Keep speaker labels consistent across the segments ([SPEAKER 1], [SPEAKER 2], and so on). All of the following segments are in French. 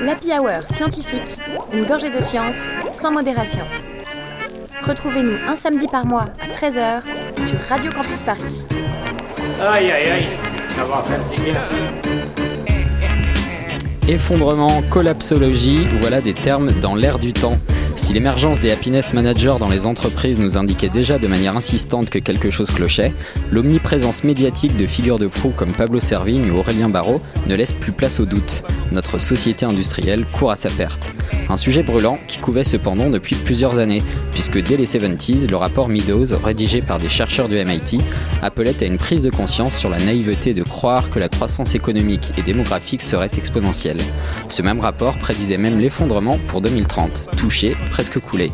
[SPEAKER 1] L'Happy Hour scientifique, une gorgée de science sans modération. Retrouvez-nous un samedi par mois à 13h sur Radio Campus Paris.
[SPEAKER 2] Aïe aïe aïe, ça va
[SPEAKER 3] Effondrement, collapsologie, voilà des termes dans l'air du temps. Si l'émergence des happiness managers dans les entreprises nous indiquait déjà de manière insistante que quelque chose clochait, l'omniprésence médiatique de figures de proue comme Pablo Servigne ou Aurélien Barraud ne laisse plus place au doute. Notre société industrielle court à sa perte. Un sujet brûlant qui couvait cependant depuis plusieurs années, puisque dès les 70s, le rapport Meadows, rédigé par des chercheurs du MIT, appelait à une prise de conscience sur la naïveté de croire que la croissance économique et démographique serait exponentielle. Ce même rapport prédisait même l'effondrement pour 2030, touché presque coulé.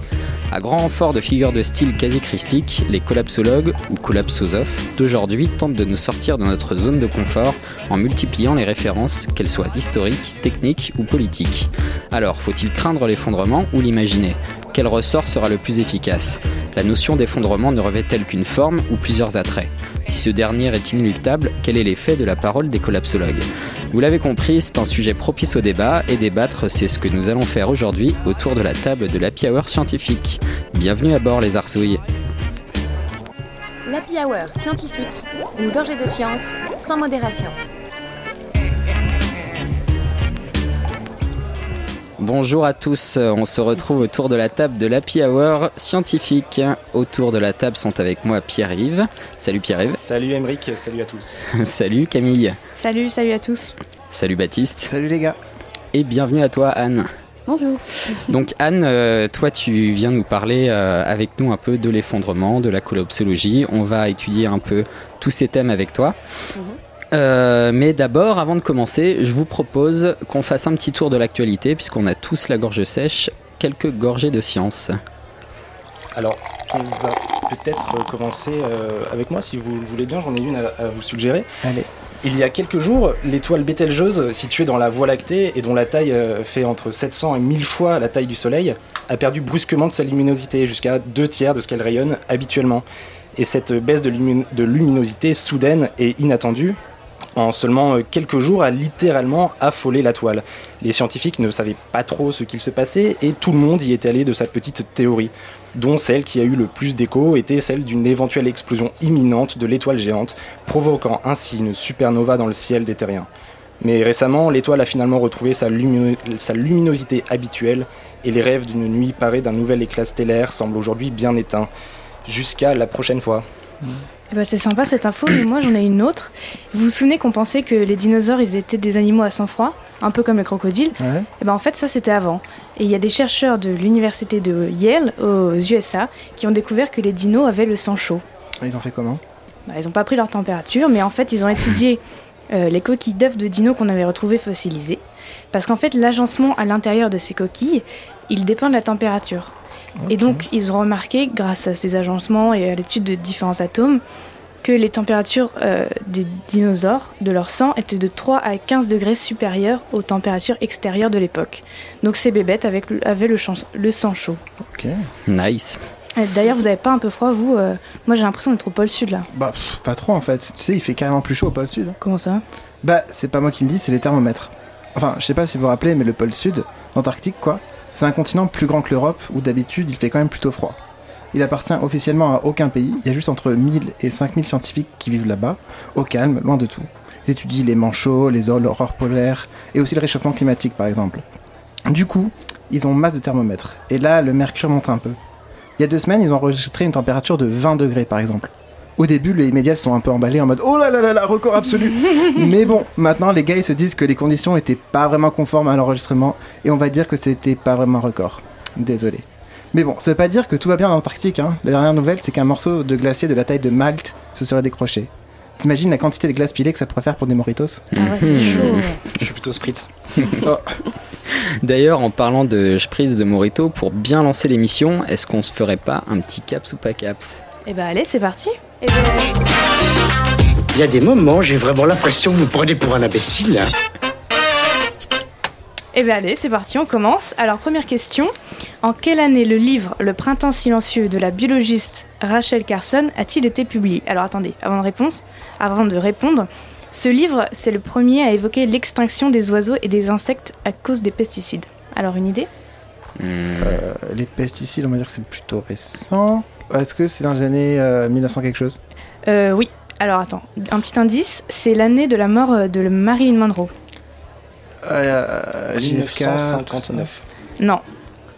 [SPEAKER 3] À grand renfort de figures de style quasi christique, les collapsologues ou collapsosophes d'aujourd'hui tentent de nous sortir de notre zone de confort en multipliant les références, qu'elles soient historiques, techniques ou politiques. Alors, faut-il craindre l'effondrement ou l'imaginer? Quel ressort sera le plus efficace La notion d'effondrement ne revêt-elle qu'une forme ou plusieurs attraits? Si ce dernier est inéluctable, quel est l'effet de la parole des collapsologues? Vous l'avez compris, c'est un sujet propice au débat et débattre, c'est ce que nous allons faire aujourd'hui autour de la table de l'Happy Hour scientifique. Bienvenue à bord les arsouilles.
[SPEAKER 1] L'Happy Hour scientifique, une gorgée de science sans modération.
[SPEAKER 3] Bonjour à tous, on se retrouve autour de la table de l'Happy Hour scientifique. Autour de la table sont avec moi Pierre-Yves. Salut Pierre-Yves.
[SPEAKER 2] Salut Emeric, salut à tous.
[SPEAKER 3] salut Camille.
[SPEAKER 4] Salut, salut à tous.
[SPEAKER 3] Salut Baptiste.
[SPEAKER 5] Salut les gars.
[SPEAKER 3] Et bienvenue à toi Anne.
[SPEAKER 4] Bonjour.
[SPEAKER 3] Donc Anne, euh, toi tu viens nous parler euh, avec nous un peu de l'effondrement, de la collapsologie. On va étudier un peu tous ces thèmes avec toi. Euh, mais d'abord, avant de commencer, je vous propose qu'on fasse un petit tour de l'actualité, puisqu'on a tous la gorge sèche, quelques gorgées de science.
[SPEAKER 2] Alors, on va peut-être commencer euh, avec moi, si vous le voulez bien, j'en ai une à, à vous suggérer.
[SPEAKER 5] Allez.
[SPEAKER 2] Il y a quelques jours, l'étoile Bételgeuse, située dans la Voie lactée et dont la taille euh, fait entre 700 et 1000 fois la taille du Soleil, a perdu brusquement de sa luminosité, jusqu'à deux tiers de ce qu'elle rayonne habituellement. Et cette baisse de, lumin- de luminosité soudaine et inattendue, en seulement euh, quelques jours, a littéralement affolé la toile. Les scientifiques ne savaient pas trop ce qu'il se passait et tout le monde y est allé de sa petite théorie dont celle qui a eu le plus d'écho était celle d'une éventuelle explosion imminente de l'étoile géante, provoquant ainsi une supernova dans le ciel des terriens. Mais récemment, l'étoile a finalement retrouvé sa, lumino- sa luminosité habituelle, et les rêves d'une nuit parée d'un nouvel éclat stellaire semblent aujourd'hui bien éteints. Jusqu'à la prochaine fois.
[SPEAKER 4] Eh ben, c'est sympa cette info, mais moi j'en ai une autre. Vous vous souvenez qu'on pensait que les dinosaures ils étaient des animaux à sang-froid, un peu comme les crocodiles
[SPEAKER 5] Ouais.
[SPEAKER 4] Eh ben, en fait ça c'était avant. Et il y a des chercheurs de l'université de Yale aux USA qui ont découvert que les dinos avaient le sang chaud.
[SPEAKER 5] Ils ont fait comment?
[SPEAKER 4] Bah, ils n'ont pas pris leur température, mais en fait ils ont étudié euh, les coquilles d'œufs de dinos qu'on avait retrouvées fossilisées. Parce qu'en fait l'agencement à l'intérieur de ces coquilles, il dépend de la température. Et donc, ils ont remarqué, grâce à ces agencements et à l'étude de différents atomes, que les températures euh, des dinosaures, de leur sang, étaient de 3 à 15 degrés supérieures aux températures extérieures de l'époque. Donc, ces bébêtes avec le- avaient le, chan- le sang chaud.
[SPEAKER 5] Ok.
[SPEAKER 3] Nice.
[SPEAKER 4] Et D'ailleurs, vous avez pas un peu froid, vous euh, Moi, j'ai l'impression d'être au pôle sud, là.
[SPEAKER 5] Bah, pff, pas trop en fait. Tu sais, il fait carrément plus chaud au pôle sud.
[SPEAKER 4] Comment ça?
[SPEAKER 5] Bah, c'est pas moi qui le dis, c'est les thermomètres. Enfin, je sais pas si vous vous rappelez, mais le pôle sud, l'Antarctique quoi, c'est un continent plus grand que l'Europe où d'habitude il fait quand même plutôt froid. Il appartient officiellement à aucun pays, il y a juste entre 1000 et 5000 scientifiques qui vivent là-bas, au calme, loin de tout. Ils étudient les manchots, les aurores polaires, et aussi le réchauffement climatique par exemple. Du coup, ils ont masse de thermomètres, et là le mercure monte un peu. Il y a deux semaines, ils ont enregistré une température de 20 degrés par exemple. Au début, les médias se sont un peu emballés en mode Oh là là là là, record absolu Mais bon, maintenant les gars ils se disent que les conditions étaient pas vraiment conformes à l'enregistrement et on va dire que c'était pas vraiment un record. Désolé. Mais bon, ça veut pas dire que tout va bien en Antarctique. Hein. La dernière nouvelle, c'est qu'un morceau de glacier de la taille de Malte se serait décroché. T'imagines la quantité de glace pilée que ça pourrait faire pour des moritos?
[SPEAKER 4] Ah ouais, c'est
[SPEAKER 3] Mhm.
[SPEAKER 4] chaud.
[SPEAKER 2] Je suis plutôt spritz.
[SPEAKER 3] D'ailleurs, en parlant de spritz de Morito, pour bien lancer l'émission, est-ce qu'on se ferait pas un petit caps ou pas caps?
[SPEAKER 4] Eh ben, allez, c'est parti. Ben,
[SPEAKER 6] Il y a des moments, j'ai vraiment l'impression que vous me prenez pour un imbécile.
[SPEAKER 4] Eh bien allez, c'est parti, on commence. Alors première question, en quelle année le livre Le printemps silencieux de la biologiste Rachel Carson a-t-il été publié? Alors attendez, avant de, réponse, avant de répondre, Ce livre, c'est le premier à évoquer l'extinction des oiseaux et des insectes à cause des pesticides. Alors une idée?
[SPEAKER 5] Euh, les pesticides, on va dire que c'est plutôt récent. Est-ce que c'est dans les années euh, 1900 quelque chose?
[SPEAKER 4] Euh, Oui. Alors attends, un petit indice, c'est l'année de la mort euh, de Marilyn Monroe.
[SPEAKER 5] euh, JFK,
[SPEAKER 2] 1959.
[SPEAKER 4] Non.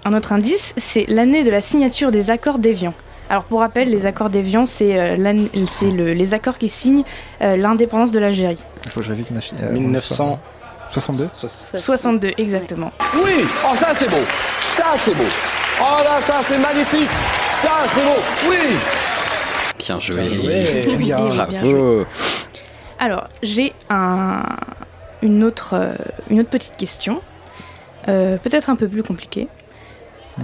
[SPEAKER 4] Un autre indice, c'est l'année de la signature des accords d'Évian. Alors pour rappel, les accords d'Évian, c'est euh, l'année- c'est le- les accords qui signent euh, l'indépendance de l'Algérie.
[SPEAKER 5] Il faut que je révise ma fille. euh,
[SPEAKER 2] 1962.
[SPEAKER 5] 62
[SPEAKER 4] 62, exactement.
[SPEAKER 7] Oui, oh ça c'est beau, ça c'est beau. Oh là ça c'est magnifique, ça c'est beau, oui.
[SPEAKER 3] Bien joué.
[SPEAKER 2] Bien joué.
[SPEAKER 5] Oui,
[SPEAKER 4] bien joué.
[SPEAKER 3] Bravo.
[SPEAKER 4] Alors, j'ai un, une, autre, euh, une autre petite question, euh, peut-être un peu plus compliquée.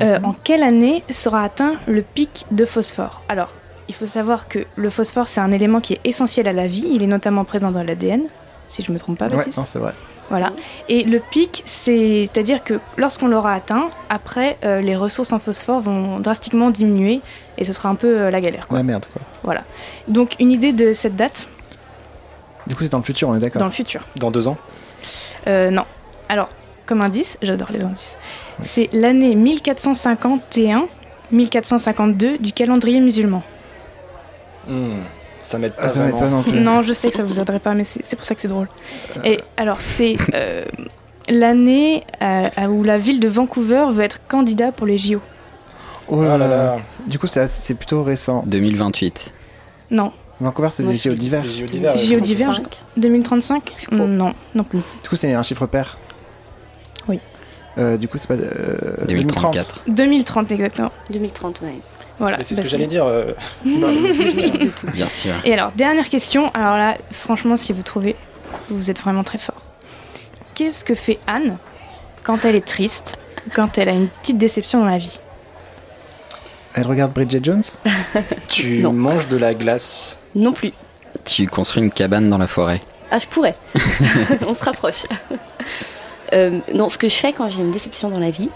[SPEAKER 4] Euh, en quelle année sera atteint le pic de phosphore? Alors, il faut savoir que le phosphore, c'est un élément qui est essentiel à la vie. Il est notamment présent dans l'ADN, si je ne me trompe pas,
[SPEAKER 5] non, c'est vrai.
[SPEAKER 4] Voilà. Et le pic, c'est-à-dire que lorsqu'on l'aura atteint, après, euh, les ressources en phosphore vont drastiquement diminuer et ce sera un peu euh, la galère. quoi.
[SPEAKER 5] La merde, quoi.
[SPEAKER 4] Voilà. Donc, une idée de cette date?
[SPEAKER 5] Du coup, c'est dans le futur, on est d'accord.
[SPEAKER 4] dans le futur
[SPEAKER 2] Dans deux ans.
[SPEAKER 4] Euh, non. Alors, comme indice, j'adore les indices. C'est l'année 1451-1452 du calendrier musulman.
[SPEAKER 2] Hmm, Ça m'aide pas
[SPEAKER 5] Ah, ça pas non plus.
[SPEAKER 4] Non, je sais que ça vous aiderait pas, mais c'est pour ça que c'est drôle. Et alors, c'est euh, l'année euh, où la ville de Vancouver veut être candidat pour les JO.
[SPEAKER 5] Oh là
[SPEAKER 2] Oh là
[SPEAKER 5] là.
[SPEAKER 2] là.
[SPEAKER 5] Du coup, c'est plutôt récent.
[SPEAKER 3] 2028.
[SPEAKER 4] Non.
[SPEAKER 5] Vancouver, c'est des JO d'hiver.
[SPEAKER 2] JO d'hiver.
[SPEAKER 4] JO
[SPEAKER 2] euh,
[SPEAKER 4] d'hiver,
[SPEAKER 8] 35.
[SPEAKER 4] 2035
[SPEAKER 8] Je sais pas.
[SPEAKER 4] Non, non plus.
[SPEAKER 5] Du coup, c'est un chiffre pair.
[SPEAKER 4] Oui.
[SPEAKER 5] Euh, du coup, c'est pas. euh,
[SPEAKER 3] 2034.
[SPEAKER 4] 2030 exactement.
[SPEAKER 8] 2030, ouais.
[SPEAKER 4] Voilà.
[SPEAKER 2] C'est
[SPEAKER 4] Bah,
[SPEAKER 2] ce que j'allais dire. euh,
[SPEAKER 3] Bien sûr.
[SPEAKER 4] Et alors, dernière question. Alors là, franchement, si vous trouvez, vous êtes vraiment très fort. Qu'est-ce que fait Anne quand elle est triste, quand elle a une petite déception dans la vie?
[SPEAKER 5] Elle regarde Bridget Jones?
[SPEAKER 2] Tu
[SPEAKER 8] Non.
[SPEAKER 2] manges de la glace.
[SPEAKER 8] Non plus.
[SPEAKER 3] Tu construis une cabane dans la forêt.
[SPEAKER 8] Ah, je pourrais. On se rapproche. Euh, non, ce que je fais quand j'ai une déception dans la vie,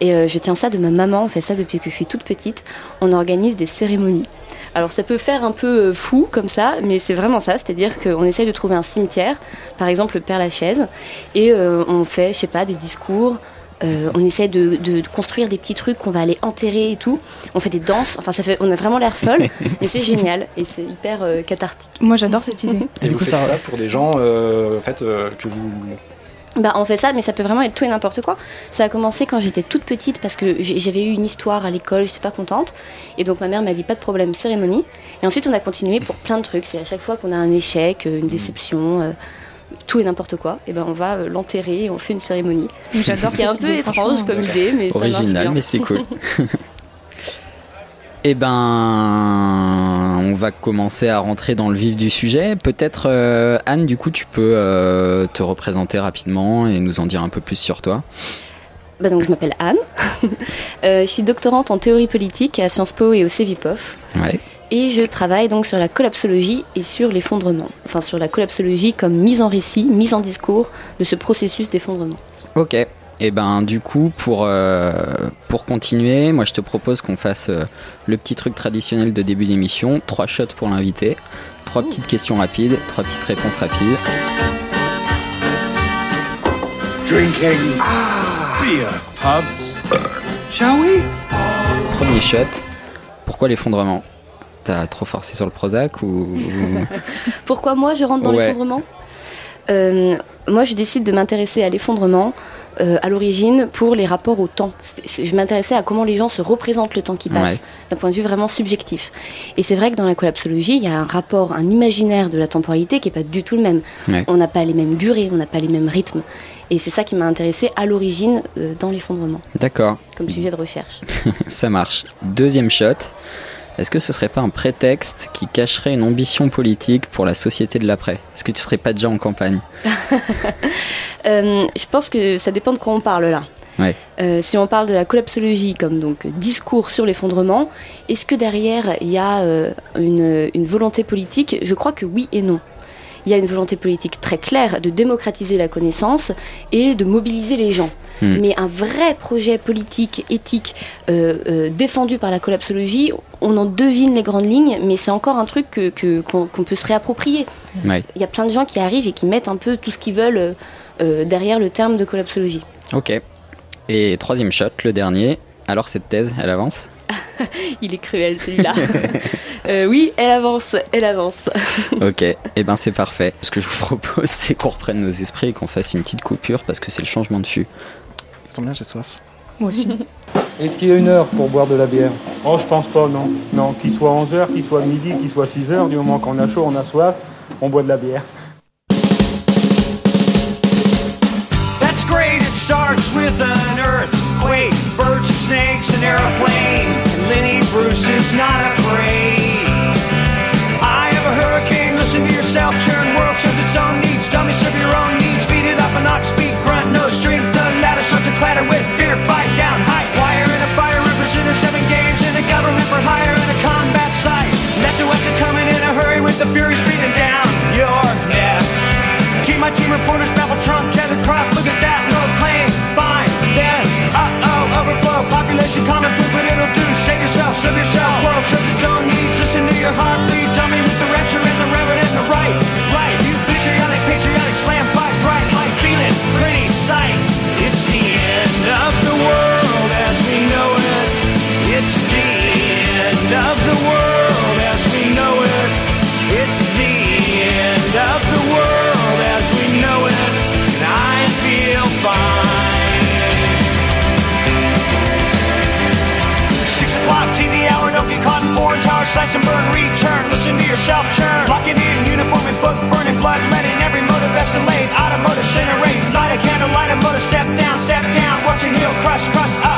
[SPEAKER 8] et euh, je tiens ça de ma maman, on fait ça depuis que je suis toute petite, on organise des cérémonies. Alors ça peut faire un peu euh, fou comme ça, mais c'est vraiment ça, c'est-à-dire qu'on essaye de trouver un cimetière, par exemple le Père Lachaise, et euh, on fait, je sais pas, des discours, euh, on essaie de, de- de construire des petits trucs qu'on va aller enterrer et tout. On fait des danses, enfin ça fait, on a vraiment l'air folle, mais c'est génial et c'est hyper euh, cathartique.
[SPEAKER 4] Moi, j'adore cette idée.
[SPEAKER 2] Et,
[SPEAKER 5] du
[SPEAKER 2] vous
[SPEAKER 5] coup,
[SPEAKER 2] faites
[SPEAKER 5] ça-
[SPEAKER 2] ça, pour des gens euh, en fait, euh, que vous.
[SPEAKER 8] Bah, on fait ça, mais ça peut vraiment être tout et n'importe quoi. Ça a commencé quand j'étais toute petite parce que j'avais eu une histoire à l'école, j'étais pas contente. Et donc ma mère m'a dit pas de problème, cérémonie. Et ensuite on a continué pour plein de trucs. C'est à chaque fois qu'on a un échec, euh, une déception, euh, tout et n'importe quoi, et ben on va euh, l'enterrer et on fait une cérémonie.
[SPEAKER 4] J'adore
[SPEAKER 8] Ce qui est un peu étrange comme idée, mais ça marche
[SPEAKER 3] Original,
[SPEAKER 8] bien.
[SPEAKER 3] mais c'est cool. Eh ben, on va commencer à rentrer dans le vif du sujet. Peut-être, euh, Anne, du coup, tu peux euh, te représenter rapidement et nous en dire un peu plus sur toi.
[SPEAKER 8] Bah donc je m'appelle Anne. Euh, je suis doctorante en théorie politique à Sciences Po et au CEVIPOF.
[SPEAKER 3] Ouais.
[SPEAKER 8] Et je travaille donc sur la collapsologie et sur l'effondrement. Enfin sur la collapsologie comme mise en récit, mise en discours de ce processus d'effondrement.
[SPEAKER 3] Ok. Et ben, du coup, pour, euh, pour continuer, moi, je te propose qu'on fasse euh, le petit truc traditionnel de début d'émission. Trois shots pour l'invité. Trois petites questions rapides, trois petites réponses rapides.
[SPEAKER 6] Drinking.
[SPEAKER 7] Beer, pubs. Shall we?
[SPEAKER 3] Premier shot. Pourquoi l'effondrement? T'as trop forcé sur le Prozac ou... ou-
[SPEAKER 8] Pourquoi moi je rentre dans
[SPEAKER 3] Ouais.
[SPEAKER 8] l'effondrement? Euh, Moi je décide de m'intéresser à l'effondrement euh, à l'origine pour les rapports au temps. Je m'intéressais à comment les gens se représentent le temps qui passe
[SPEAKER 3] Ouais.
[SPEAKER 8] d'un point de vue vraiment subjectif. Et c'est vrai que dans la collapsologie, il y a un rapport, un imaginaire de la temporalité qui est pas du tout le même.
[SPEAKER 3] Ouais.
[SPEAKER 8] On n'a pas les mêmes durées, on n'a pas les mêmes rythmes. Et c'est ça qui m'a intéressé à l'origine euh, dans l'effondrement,
[SPEAKER 3] D'accord,
[SPEAKER 8] comme sujet de recherche.
[SPEAKER 3] ça marche. Deuxième shot. Est-ce que ce serait pas un prétexte qui cacherait une ambition politique pour la société de l'après? Est-ce que tu serais pas déjà en campagne?
[SPEAKER 8] Euh, je pense que ça dépend de quoi on parle là.
[SPEAKER 3] Ouais.
[SPEAKER 8] Euh, si on parle de la collapsologie comme donc discours sur l'effondrement, est-ce que derrière il y a euh, une, une volonté politique? Je crois que oui et non. Il y a une volonté politique très claire de démocratiser la connaissance et de mobiliser les gens.
[SPEAKER 3] Hmm.
[SPEAKER 8] Mais un vrai projet politique, éthique, euh, euh, défendu par la collapsologie, on en devine les grandes lignes, mais c'est encore un truc que- que- qu'on qu'on peut se réapproprier.
[SPEAKER 3] Ouais.
[SPEAKER 8] Il y a plein de gens qui arrivent et qui mettent un peu tout ce qu'ils veulent euh, derrière le terme de collapsologie.
[SPEAKER 3] Ok. Et troisième shot, le dernier. Alors cette thèse, elle avance?
[SPEAKER 8] Il est cruel celui-là. Euh, oui, elle avance, elle avance.
[SPEAKER 3] Ok, et ben c'est parfait. Ce que je vous propose, c'est qu'on reprenne nos esprits et qu'on fasse une petite coupure parce que c'est le changement de fût.
[SPEAKER 5] Ça tombe bien, j'ai soif.
[SPEAKER 4] Moi aussi.
[SPEAKER 9] Est-ce qu'il y a une heure pour boire de la bière? Oh, je pense pas, non. Non, qu'il soit 11h, qu'il soit midi, qu'il soit 6h, du moment qu'on a chaud, on a soif, on boit de la bière.
[SPEAKER 10] That's great, it starts with an earthquake, birds and snakes, an airplane. This is not a parade. I am a hurricane. Listen to yourself. Yourself churn. Locking in, uniform and book, burning blood, letting every motive escalate, automotive incinerate, light a candle, light a motor, step down, step down, watching heel crush, crush, uh-oh,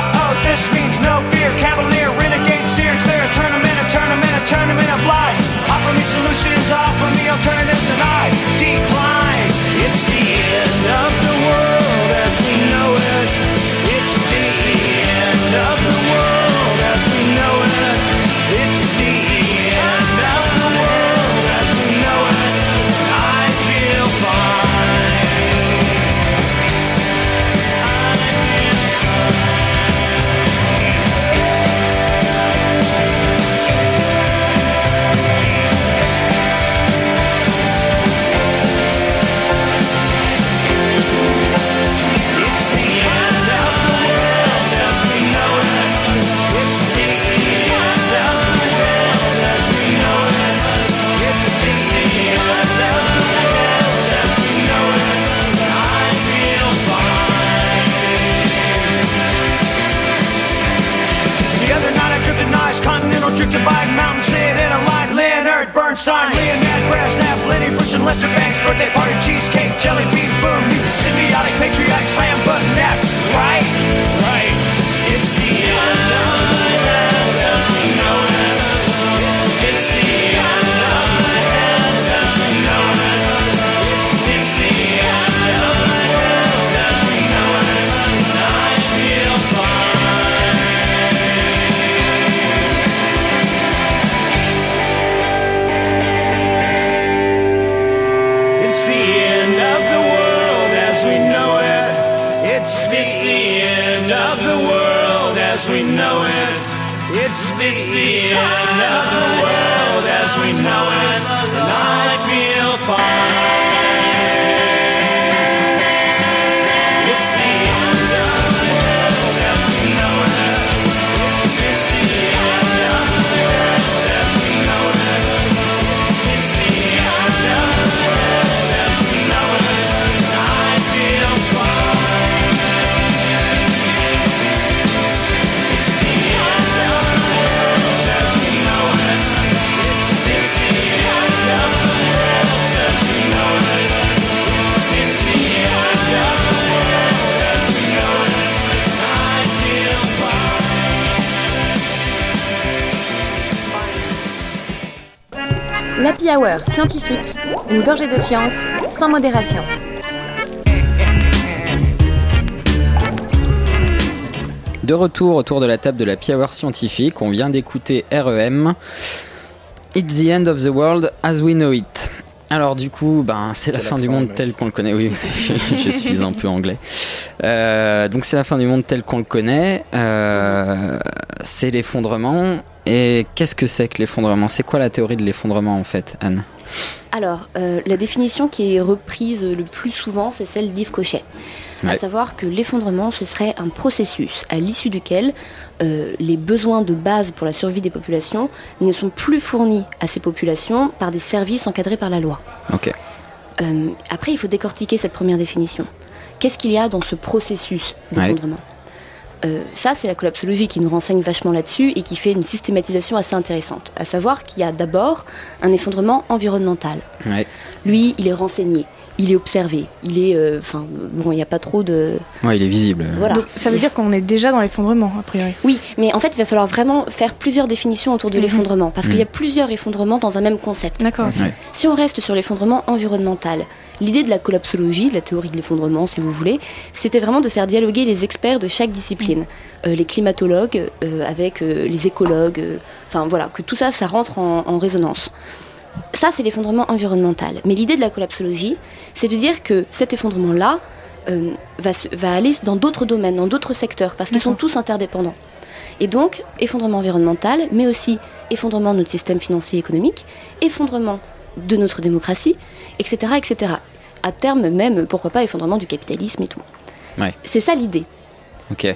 [SPEAKER 10] Lesser bangs, birthday party, cheesecake, jelly bean, boom. Symbiotic, patriotic, slam button
[SPEAKER 1] app. Hour scientifique, une gorgée de science sans modération.
[SPEAKER 3] De retour autour de la table de la Hour scientifique, on vient d'écouter REM. It's the end of the world as we know it. Alors du coup, ben, c'est la fin du monde tel qu'on le connaît. Oui, je suis un peu anglais. Euh, donc c'est la fin du monde tel qu'on le connaît. Euh, c'est l'effondrement. Et qu'est-ce que c'est que l'effondrement? C'est quoi la théorie de l'effondrement en fait, Anne?
[SPEAKER 8] Alors, euh, la définition qui est reprise le plus souvent, c'est celle d'Yves Cochet. À
[SPEAKER 3] Ouais.
[SPEAKER 8] savoir que l'effondrement, ce serait un processus à l'issue duquel euh, les besoins de base pour la survie des populations ne sont plus fournis à ces populations par des services encadrés par la loi.
[SPEAKER 3] Ok.
[SPEAKER 8] Euh, après, il faut décortiquer cette première définition. Qu'est-ce qu'il y a dans ce processus d'effondrement? Euh, Ça, c'est la collapsologie qui nous renseigne vachement là-dessus et qui fait une systématisation assez intéressante. À savoir qu'il y a d'abord un effondrement environnemental.
[SPEAKER 3] Ouais.
[SPEAKER 8] Lui, il est renseigné, il est observé, il est. euh, Enfin, bon, il n'y a pas trop de.
[SPEAKER 3] Ouais, il est visible.
[SPEAKER 8] Voilà.
[SPEAKER 4] Donc, ça veut dire qu'on est déjà dans l'effondrement, a priori.
[SPEAKER 8] Oui, mais en fait, il va falloir vraiment faire plusieurs définitions autour de
[SPEAKER 4] Mhm.
[SPEAKER 8] l'effondrement, parce
[SPEAKER 3] Mhm.
[SPEAKER 8] qu'il y a plusieurs effondrements dans un même concept.
[SPEAKER 4] D'accord.
[SPEAKER 3] Ouais.
[SPEAKER 8] Si on reste sur l'effondrement environnemental, l'idée de la collapsologie, de la théorie de l'effondrement, si vous voulez, c'était vraiment de faire dialoguer les experts de chaque discipline, Euh, les climatologues euh, avec euh, les écologues, euh, enfin voilà, que tout ça, ça rentre en, en résonance. Ça, c'est l'effondrement environnemental. Mais l'idée de la collapsologie, c'est de dire que cet effondrement-là euh, va, aller dans d'autres domaines, dans d'autres secteurs, parce qu'ils sont tous interdépendants. Et donc, effondrement environnemental, mais aussi effondrement de notre système financier et économique, effondrement de notre démocratie, etc., etc. À terme même, pourquoi pas, effondrement du capitalisme et tout.
[SPEAKER 3] Ouais.
[SPEAKER 8] C'est ça l'idée.
[SPEAKER 3] Ok.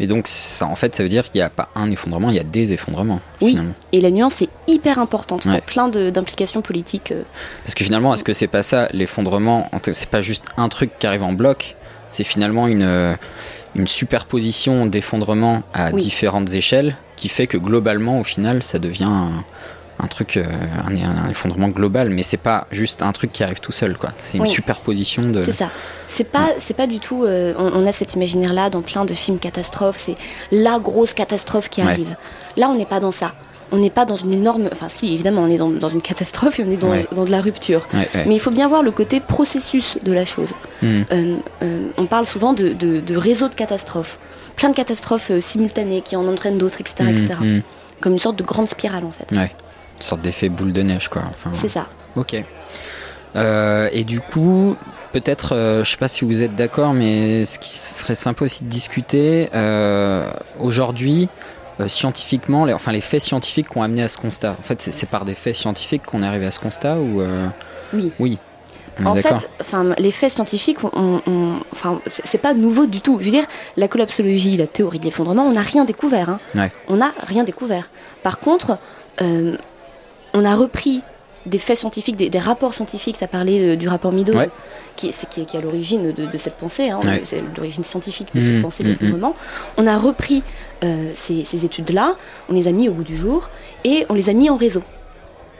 [SPEAKER 3] Et donc, ça, en fait, ça veut dire qu'il n'y a pas un effondrement, il y a des effondrements.
[SPEAKER 8] Oui.
[SPEAKER 3] Finalement.
[SPEAKER 8] Et la nuance est hyper importante
[SPEAKER 3] Ouais.
[SPEAKER 8] pour plein d'implications politiques. euh.
[SPEAKER 3] Parce que finalement, est-ce que c'est pas ça, l'effondrement C'est pas juste un truc qui arrive en bloc, c'est finalement une, euh, une superposition d'effondrements à
[SPEAKER 8] Oui.
[SPEAKER 3] différentes échelles qui fait que globalement, au final, ça devient un, un truc, euh, un, un effondrement global. Mais c'est pas juste un truc qui arrive tout seul, quoi. C'est une
[SPEAKER 8] Oui.
[SPEAKER 3] superposition de.
[SPEAKER 8] C'est ça. C'est pas, c'est pas du tout. euh, on, on a cet imaginaire-là dans plein de films catastrophes. C'est la grosse catastrophe qui
[SPEAKER 3] Ouais.
[SPEAKER 8] arrive. Là, on n'est pas dans ça. On n'est pas dans une énorme. Enfin, si, évidemment, on est dans, dans une catastrophe et on est dans,
[SPEAKER 3] Ouais.
[SPEAKER 8] dans de la rupture. Mais il faut bien voir le côté processus de la chose.
[SPEAKER 3] Hmm.
[SPEAKER 8] Euh, on parle souvent de, de, de réseaux de catastrophes. Plein de catastrophes simultanées qui en entraînent d'autres, etc., etc.
[SPEAKER 3] hmm.
[SPEAKER 8] Comme une sorte de grande spirale, en fait.
[SPEAKER 3] Une sorte d'effet boule de neige, quoi. Enfin,
[SPEAKER 8] C'est ça.
[SPEAKER 3] Ok. Euh, et du coup, peut-être, euh, je sais pas si vous êtes d'accord, mais ce qui serait sympa aussi de discuter euh, aujourd'hui, euh, scientifiquement, les, enfin les faits scientifiques qui ont amené à ce constat. En fait, c'est par des faits scientifiques qu'on est arrivé à ce constat ou
[SPEAKER 8] Oui.
[SPEAKER 3] Oui.
[SPEAKER 8] En fait, enfin, les faits scientifiques, on, on- enfin, c'est c'est pas nouveau du tout. Je veux dire, la collapsologie, la théorie de l'effondrement, on n'a rien découvert. hein.
[SPEAKER 3] Ouais.
[SPEAKER 8] On n'a rien découvert. Par contre, euh, on a repris des faits scientifiques, des, des rapports scientifiques. Tu as parlé euh, du rapport Meadows,
[SPEAKER 3] Ouais.
[SPEAKER 8] qui, est- c'est- qui, est- qui est à l'origine de, de cette pensée, hein,
[SPEAKER 3] Ouais.
[SPEAKER 8] c'est l'origine scientifique de cette pensée de
[SPEAKER 3] mhm.
[SPEAKER 8] l'effondrement. On a repris euh, ces, ces études-là, on les a mis au goût du jour et on les a mis en réseau.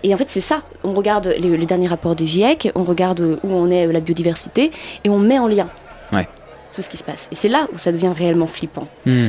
[SPEAKER 8] Et en fait, c'est ça. On regarde les, les derniers rapports du GIEC, on regarde où on est euh, la biodiversité, et on met en lien
[SPEAKER 3] Ouais.
[SPEAKER 8] tout ce qui se passe. Et c'est là où ça devient réellement flippant.
[SPEAKER 3] Hmm.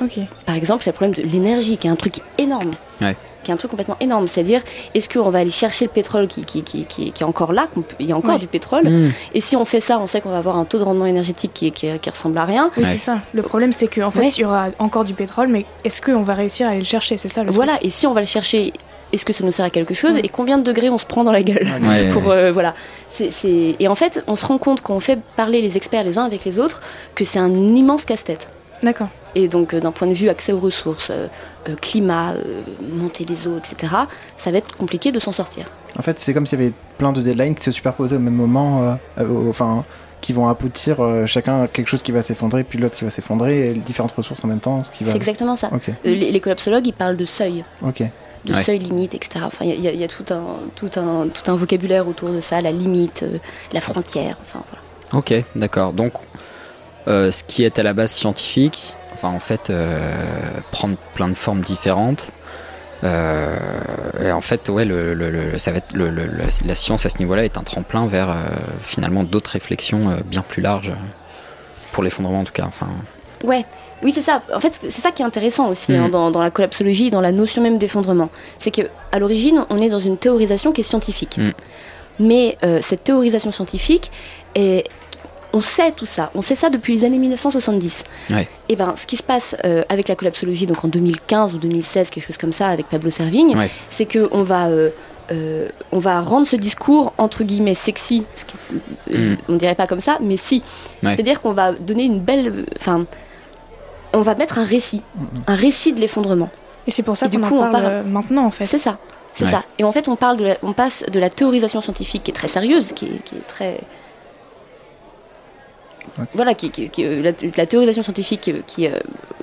[SPEAKER 4] Ok.
[SPEAKER 8] Par exemple, il y a le problème de l'énergie, qui est un truc énorme.
[SPEAKER 3] Ouais.
[SPEAKER 8] Qui est un truc complètement énorme. C'est-à-dire, est-ce qu'on va aller chercher le pétrole qui, qui, qui, qui, qui est encore là qu'on Il y a encore du pétrole.
[SPEAKER 3] Hmm.
[SPEAKER 8] Et si on fait ça, on sait qu'on va avoir un taux de rendement énergétique qui, qui, qui ressemble à rien.
[SPEAKER 4] Oui,
[SPEAKER 3] Ouais.
[SPEAKER 4] c'est ça. Le problème, c'est qu'en fait,
[SPEAKER 8] Ouais.
[SPEAKER 4] il y aura encore du pétrole, mais est-ce qu'on va réussir à aller le chercher? C'est ça le
[SPEAKER 8] Voilà. Et si on va le chercher, est-ce que ça nous sert à quelque chose?
[SPEAKER 4] Ouais.
[SPEAKER 8] Et combien de degrés on se prend dans la gueule?
[SPEAKER 3] Ouais,
[SPEAKER 8] pour
[SPEAKER 3] ouais.
[SPEAKER 8] euh, voilà c'est, c'est- et en fait on se rend compte quand on fait parler les experts les uns avec les autres que c'est un immense casse-tête.
[SPEAKER 4] D'accord.
[SPEAKER 8] Et donc euh, d'un point de vue accès aux ressources euh, euh, climat euh, montée des eaux etc ça va être compliqué de s'en sortir
[SPEAKER 5] En fait, c'est comme s'il y avait plein de deadlines qui se superposaient au même moment, euh, euh, enfin, qui vont aboutir euh, chacun à quelque chose qui va s'effondrer, puis l'autre qui va s'effondrer, et différentes ressources en même temps, ce qui va.
[SPEAKER 8] c'est exactement ça Euh, les, les collapsologues ils parlent de seuil
[SPEAKER 5] ok.
[SPEAKER 8] de
[SPEAKER 3] Ouais.
[SPEAKER 8] seuil limite etc enfin il y y, a- il y a tout un tout un tout un vocabulaire autour de ça la limite euh, la frontière enfin voilà
[SPEAKER 3] Ok, d'accord. Donc, euh, ce qui est à la base scientifique, enfin en fait, euh, prendre plein de formes différentes. Euh, et en fait, ouais, le, le- le- ça va être le- la, science à ce niveau-là est un tremplin vers euh, finalement d'autres réflexions bien plus larges pour l'effondrement en tout cas. Enfin,
[SPEAKER 8] Ouais, oui, c'est ça. En fait, c'est ça qui est intéressant aussi hein, dans, dans la collapsologie, dans la notion même d'effondrement. C'est que à l'origine, on est dans une théorisation qui est scientifique.
[SPEAKER 3] Mhm.
[SPEAKER 8] Mais cette théorisation scientifique, est, on sait tout ça. On sait ça depuis les années 1970.
[SPEAKER 3] Ouais.
[SPEAKER 8] Et ben, ce qui se passe euh, avec la collapsologie, donc en 2015 ou 2016, quelque chose comme ça, avec Pablo Servigne,
[SPEAKER 3] Ouais.
[SPEAKER 8] c'est que on va euh, euh, on va rendre ce discours entre guillemets sexy, ce qui, euh,
[SPEAKER 3] Mm.
[SPEAKER 8] on dirait pas comme ça, mais si.
[SPEAKER 3] Ouais.
[SPEAKER 8] C'est-à-dire qu'on va donner une belle, enfin, on va mettre un récit, un récit de l'effondrement.
[SPEAKER 4] Et c'est pour ça qu'on en
[SPEAKER 8] coup, on
[SPEAKER 4] parle
[SPEAKER 8] parle-
[SPEAKER 4] maintenant en fait.
[SPEAKER 8] C'est ça, c'est
[SPEAKER 3] Ouais.
[SPEAKER 8] ça. Et en fait, on parle de, la- on passe de la théorisation scientifique qui est très sérieuse, qui est, qui est très Voilà, qui, qui- qui- euh, la, la théorisation scientifique euh, qui, euh,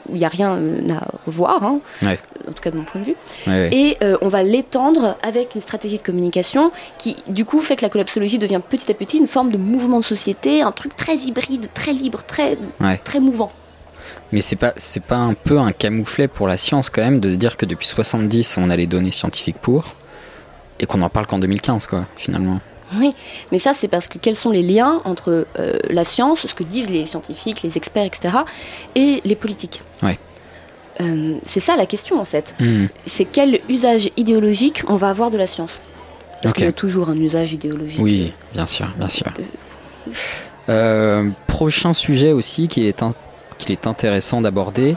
[SPEAKER 8] où il n'y a rien à revoir, hein,
[SPEAKER 3] Ouais.
[SPEAKER 8] en tout cas de mon point de vue.
[SPEAKER 3] Ouais, ouais.
[SPEAKER 8] Et euh, on va l'étendre avec une stratégie de communication qui, du coup, fait que la collapsologie devient petit à petit une forme de mouvement de société, un truc très hybride, très libre, très, très mouvant.
[SPEAKER 3] Mais c'est pas c'est pas un peu un camouflet pour la science quand même de se dire que depuis 70 on a les données scientifiques pour et qu'on en parle qu'en 2015 quoi finalement.
[SPEAKER 8] Oui, mais ça, c'est parce que quels sont les liens entre euh, la science, ce que disent les scientifiques, les experts, etc., et les politiques
[SPEAKER 3] Ouais.
[SPEAKER 8] Euh, C'est ça la question, en fait.
[SPEAKER 3] Hmm.
[SPEAKER 8] C'est quel usage idéologique on va avoir de la science Parce qu'il y a toujours un usage idéologique.
[SPEAKER 3] Oui, bien sûr, bien sûr. Euh, prochain sujet aussi qu'il est, qu'il est intéressant d'aborder,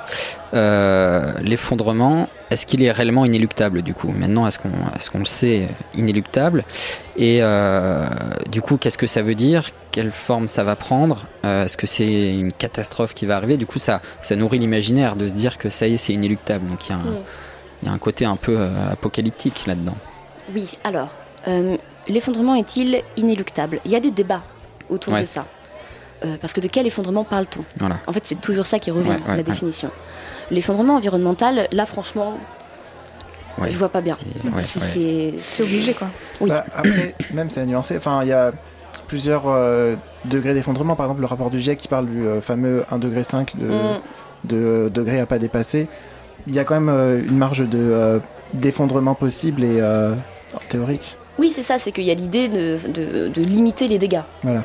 [SPEAKER 3] l'effondrement. Est-ce qu'il est réellement inéluctable du coup? Maintenant, est-ce qu'on est qu'on le sait inéluctable? Et euh, du coup, qu'est-ce que ça veut dire? Quelle forme ça va prendre? Euh, Est-ce que c'est une catastrophe qui va arriver? Du coup, ça, ça nourrit l'imaginaire de se dire que ça y est, c'est inéluctable. Donc il y, a un-
[SPEAKER 8] Mm.
[SPEAKER 3] y a un côté un peu euh, apocalyptique là-dedans.
[SPEAKER 8] Oui, alors, l'effondrement est-il inéluctable? Il y a des débats autour
[SPEAKER 3] Ouais.
[SPEAKER 8] de ça. Euh, parce que de quel effondrement parle-t-on
[SPEAKER 3] Voilà.
[SPEAKER 8] En fait, c'est toujours ça qui revient,
[SPEAKER 3] Ouais, ouais,
[SPEAKER 8] la
[SPEAKER 3] ouais.
[SPEAKER 8] définition. L'effondrement environnemental, là, franchement,
[SPEAKER 3] Ouais.
[SPEAKER 8] je vois pas bien. C'est-
[SPEAKER 4] obligé quoi.
[SPEAKER 8] Oui.
[SPEAKER 5] Bah, après, même c'est à nuancer. Enfin, il y a plusieurs euh, degrés d'effondrement. Par exemple, le rapport du GIEC qui parle du euh, fameux 1,5 degré de,
[SPEAKER 8] Mm.
[SPEAKER 5] de degrés à pas dépasser. Il y a quand même euh, une marge de euh, d'effondrement possible et euh, théorique.
[SPEAKER 8] Oui, c'est ça, c'est qu'il y a l'idée de, de- de limiter les dégâts.
[SPEAKER 5] Voilà.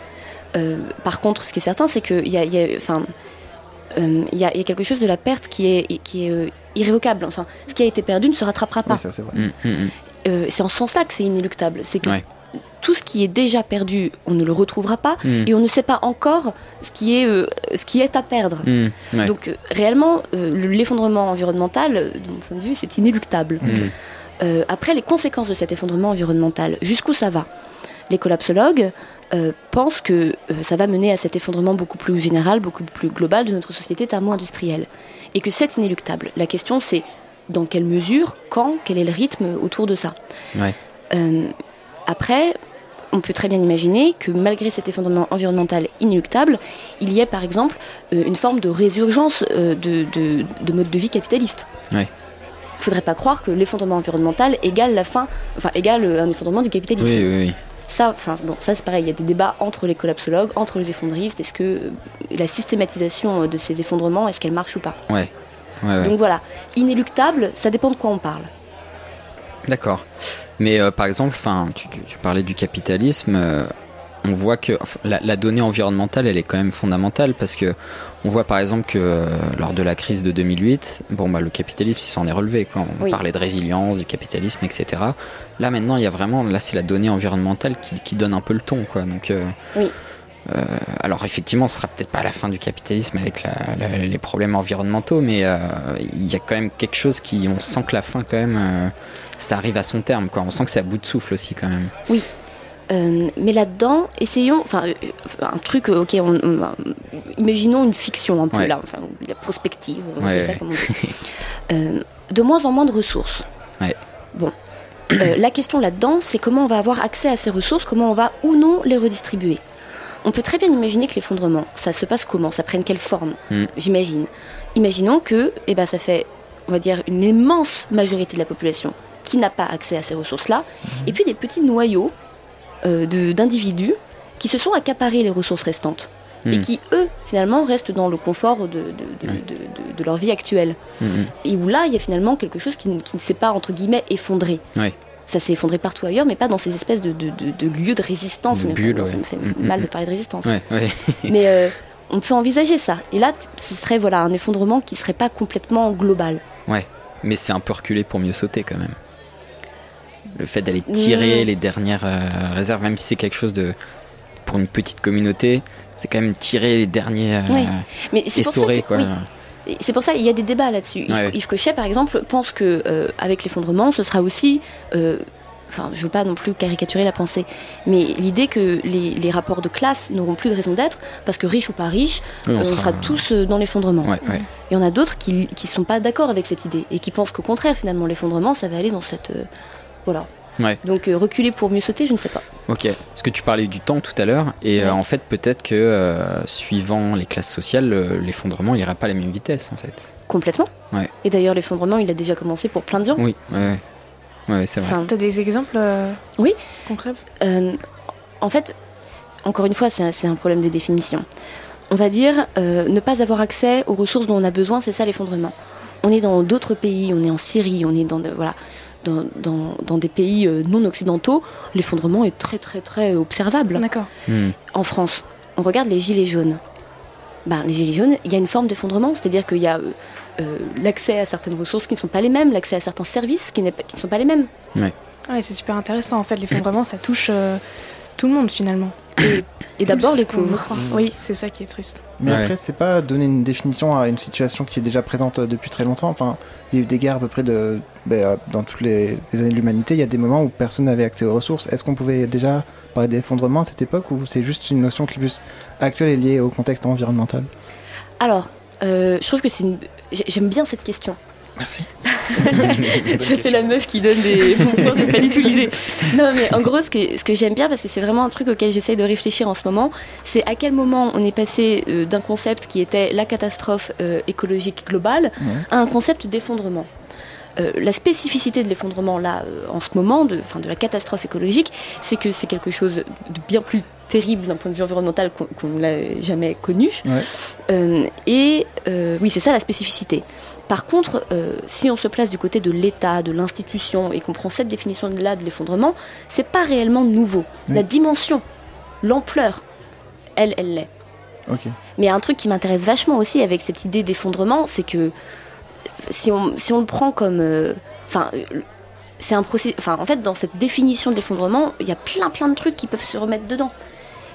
[SPEAKER 8] Euh, par contre, ce qui est certain, c'est qu'il y a, il y, a, enfin, euh, il y, a, il y a quelque chose de la perte qui est, qui est euh, irrévocable. Enfin, ce qui a été perdu ne se rattrapera pas.
[SPEAKER 5] Oui, ça c'est vrai.
[SPEAKER 3] Mm, mm, mm.
[SPEAKER 8] Euh, c'est en ce sens-là que c'est inéluctable. C'est que
[SPEAKER 3] Ouais.
[SPEAKER 8] tout ce qui est déjà perdu, on ne le retrouvera pas,
[SPEAKER 3] Mm.
[SPEAKER 8] et on ne sait pas encore ce qui est, euh, ce qui est à perdre.
[SPEAKER 3] Mm, ouais.
[SPEAKER 8] Donc réellement, euh, le- l'effondrement environnemental, de mon point de vue, c'est inéluctable. Après, les conséquences de cet effondrement environnemental, jusqu'où ça va? Les collapsologues euh, pensent que euh, ça va mener à cet effondrement beaucoup plus général, beaucoup plus global de notre société thermo-industrielle. Et que c'est inéluctable. La question, c'est dans quelle mesure, quand, quel est le rythme autour de ça
[SPEAKER 3] Ouais.
[SPEAKER 8] Euh, Après, on peut très bien imaginer que malgré cet effondrement environnemental inéluctable, il y ait par exemple euh, une forme de résurgence euh, de, de, de mode de vie capitaliste.
[SPEAKER 3] Ouais.
[SPEAKER 8] Faudrait pas croire que l'effondrement environnemental égale la fin, enfin égale un effondrement du capitalisme.
[SPEAKER 3] Oui, oui, oui.
[SPEAKER 8] Ça, enfin bon, ça c'est pareil. Il y a des débats entre les collapsologues, entre les effondristes. Est-ce que euh, la systématisation euh, de ces effondrements, est-ce qu'elle marche ou pas?
[SPEAKER 3] Ouais. Ouais, ouais.
[SPEAKER 8] Donc voilà, inéluctable, ça dépend de quoi on parle.
[SPEAKER 3] D'accord. Mais euh, par exemple, enfin, tu, tu- tu parlais du capitalisme. euh, on voit que enfin, la, la donnée environnementale, elle est quand même fondamentale parce que on voit par exemple que euh, lors de la crise de 2008, bon bah le capitalisme il s'en est relevé. Quoi. On
[SPEAKER 8] Oui.
[SPEAKER 3] parlait de résilience, du capitalisme, etc. Là maintenant, il y a vraiment, là c'est la donnée environnementale qui, qui donne un peu le ton, quoi. Donc euh,
[SPEAKER 8] Oui.
[SPEAKER 3] euh, alors effectivement, ce sera peut-être pas la fin du capitalisme avec la- la- les problèmes environnementaux, mais il y a quand même quelque chose qui, on sent que la fin quand même, ça arrive à son terme, quoi. On sent que c'est à bout de souffle aussi quand même.
[SPEAKER 8] Euh, mais là-dedans, essayons, enfin, euh, un truc, euh, ok, on- on- imaginons une fiction un peu
[SPEAKER 3] Ouais.
[SPEAKER 8] là, enfin, la prospective, on
[SPEAKER 3] Ouais,
[SPEAKER 8] ça comme on dit. Euh, de moins en moins de ressources.
[SPEAKER 3] Ouais.
[SPEAKER 8] Bon. Euh, la question là-dedans, c'est comment on va avoir accès à ces ressources, comment on va ou non les redistribuer. On peut très bien imaginer que l'effondrement, ça se passe comment, ça prenne quelle forme,
[SPEAKER 3] Mm.
[SPEAKER 8] j'imagine. Imaginons que, eh ben, ça fait, on va dire, une immense majorité de la population qui n'a pas accès à ces ressources-là, et puis des petits noyaux d'individus qui se sont accaparés les ressources restantes et
[SPEAKER 3] Mm.
[SPEAKER 8] qui, eux, finalement, restent dans le confort de, de, de-
[SPEAKER 3] Ouais.
[SPEAKER 8] leur vie actuelle.
[SPEAKER 3] Mm, mm.
[SPEAKER 8] Et où là, il y a finalement quelque chose qui, ne- qui ne s'est pas, entre guillemets, effondré.
[SPEAKER 3] Ouais.
[SPEAKER 8] Ça s'est effondré partout ailleurs, mais pas dans ces espèces de, de- de- de lieux de résistance. Mais Ça
[SPEAKER 3] ouais.
[SPEAKER 8] me fait mal de parler de résistance.
[SPEAKER 3] Ouais, ouais.
[SPEAKER 8] Mais euh, on peut envisager ça. Et là, ce serait voilà, un effondrement qui serait pas complètement global.
[SPEAKER 3] Mais c'est un peu reculé pour mieux sauter quand même. Le fait d'aller tirer
[SPEAKER 8] Mm.
[SPEAKER 3] les dernières euh, réserves, même si c'est quelque chose de. Pour une petite communauté, c'est quand même tirer les derniers. euh,
[SPEAKER 8] Oui. Mais c'est pour ça que-
[SPEAKER 3] quoi.
[SPEAKER 8] oui. C'est pour ça qu'il y a des débats là-dessus. Yves,
[SPEAKER 3] Ouais.
[SPEAKER 8] Yves Cochet, par exemple, pense que euh, avec l'effondrement, ce sera aussi euh, enfin, je veux pas non plus caricaturer la pensée, mais l'idée que les, les rapports de classe n'auront plus de raison d'être parce que riche ou pas riche,
[SPEAKER 3] Oui, on
[SPEAKER 8] on,
[SPEAKER 3] sera-
[SPEAKER 8] sera tous dans l'effondrement.
[SPEAKER 3] Ouais.
[SPEAKER 8] Il y en a d'autres qui qui sont pas d'accord avec cette idée et qui pensent qu'au contraire, finalement, l'effondrement, ça va aller dans cette voilà.
[SPEAKER 3] Ouais.
[SPEAKER 8] Donc euh, reculer pour mieux sauter, je ne sais pas.
[SPEAKER 3] Ok, parce que tu parlais du temps tout à l'heure, et euh, en fait peut-être que euh, suivant les classes sociales, l'effondrement il ira pas à la même vitesse en fait.
[SPEAKER 8] Complètement.
[SPEAKER 3] Ouais.
[SPEAKER 8] Et d'ailleurs, l'effondrement, il a déjà commencé pour plein de gens.
[SPEAKER 3] Oui, ouais, ouais. C'est vrai.
[SPEAKER 8] Enfin,
[SPEAKER 4] T'as des exemples euh,
[SPEAKER 8] Oui.
[SPEAKER 4] concrets?
[SPEAKER 8] Euh, en fait, encore une fois, c'est un, c'est un problème de définition. On va dire euh, ne pas avoir accès aux ressources dont on a besoin, c'est ça l'effondrement. On est dans d'autres pays, on est en Syrie, on est dans de- voilà dans, dans- dans des pays euh, non occidentaux, l'effondrement est très très très observable.
[SPEAKER 4] D'accord.
[SPEAKER 8] En France, on regarde les gilets jaunes. Ben, les gilets jaunes, il y a une forme d'effondrement, c'est-à-dire qu'il y a euh, euh, l'accès à certaines ressources qui ne sont pas les mêmes, l'accès à certains services qui, qui ne sont pas les mêmes.
[SPEAKER 4] Ouais, c'est super intéressant. En fait, l'effondrement, ça touche euh, tout le monde finalement. Et,
[SPEAKER 8] Et d'abord les pauvres.
[SPEAKER 4] croit. Oui, c'est ça qui est triste.
[SPEAKER 5] Mais
[SPEAKER 3] Ouais.
[SPEAKER 5] après, c'est pas donner une définition à une situation qui est déjà présente euh, depuis très longtemps. Enfin, il y a eu des guerres à peu près de, ben, euh, dans toutes les, les années de l'humanité. Il y a des moments où personne n'avait accès aux ressources. Est-ce qu'on pouvait déjà parler d'effondrement à cette époque ou c'est juste une notion qui est plus actuelle et liée au contexte environnemental?
[SPEAKER 8] Alors, euh, je trouve que c'est une... j'ai- J'aime bien cette question.
[SPEAKER 5] Merci.
[SPEAKER 8] C'était la meuf qui donne des bons points, c'est pas du tout l'idée. Non, mais en gros, ce que, ce que j'aime bien, parce que c'est vraiment un truc auquel j'essaye de réfléchir en ce moment, c'est à quel moment on est passé euh, d'un concept qui était la catastrophe euh, écologique globale
[SPEAKER 5] Ouais.
[SPEAKER 8] à un concept d'effondrement. Euh, la spécificité de l'effondrement là euh, en ce moment, de, enfin, de la catastrophe écologique, c'est que c'est quelque chose de bien plus terrible d'un point de vue environnemental qu'on ne l'a jamais connu.
[SPEAKER 5] Ouais.
[SPEAKER 8] Euh, et euh, oui, c'est ça la spécificité. Par contre, euh, si on se place du côté de l'État, de l'institution, et qu'on prend cette définition-là de l'effondrement, c'est pas réellement nouveau.
[SPEAKER 5] Oui.
[SPEAKER 8] La dimension, l'ampleur, elle, elle l'est.
[SPEAKER 5] Ok.
[SPEAKER 8] Mais un truc qui m'intéresse vachement aussi avec cette idée d'effondrement, c'est que si on, si on le prend comme. euh, Enfin. euh, c'est un Enfin, en fait, dans cette définition de l'effondrement, il y a plein plein de trucs qui peuvent se remettre dedans.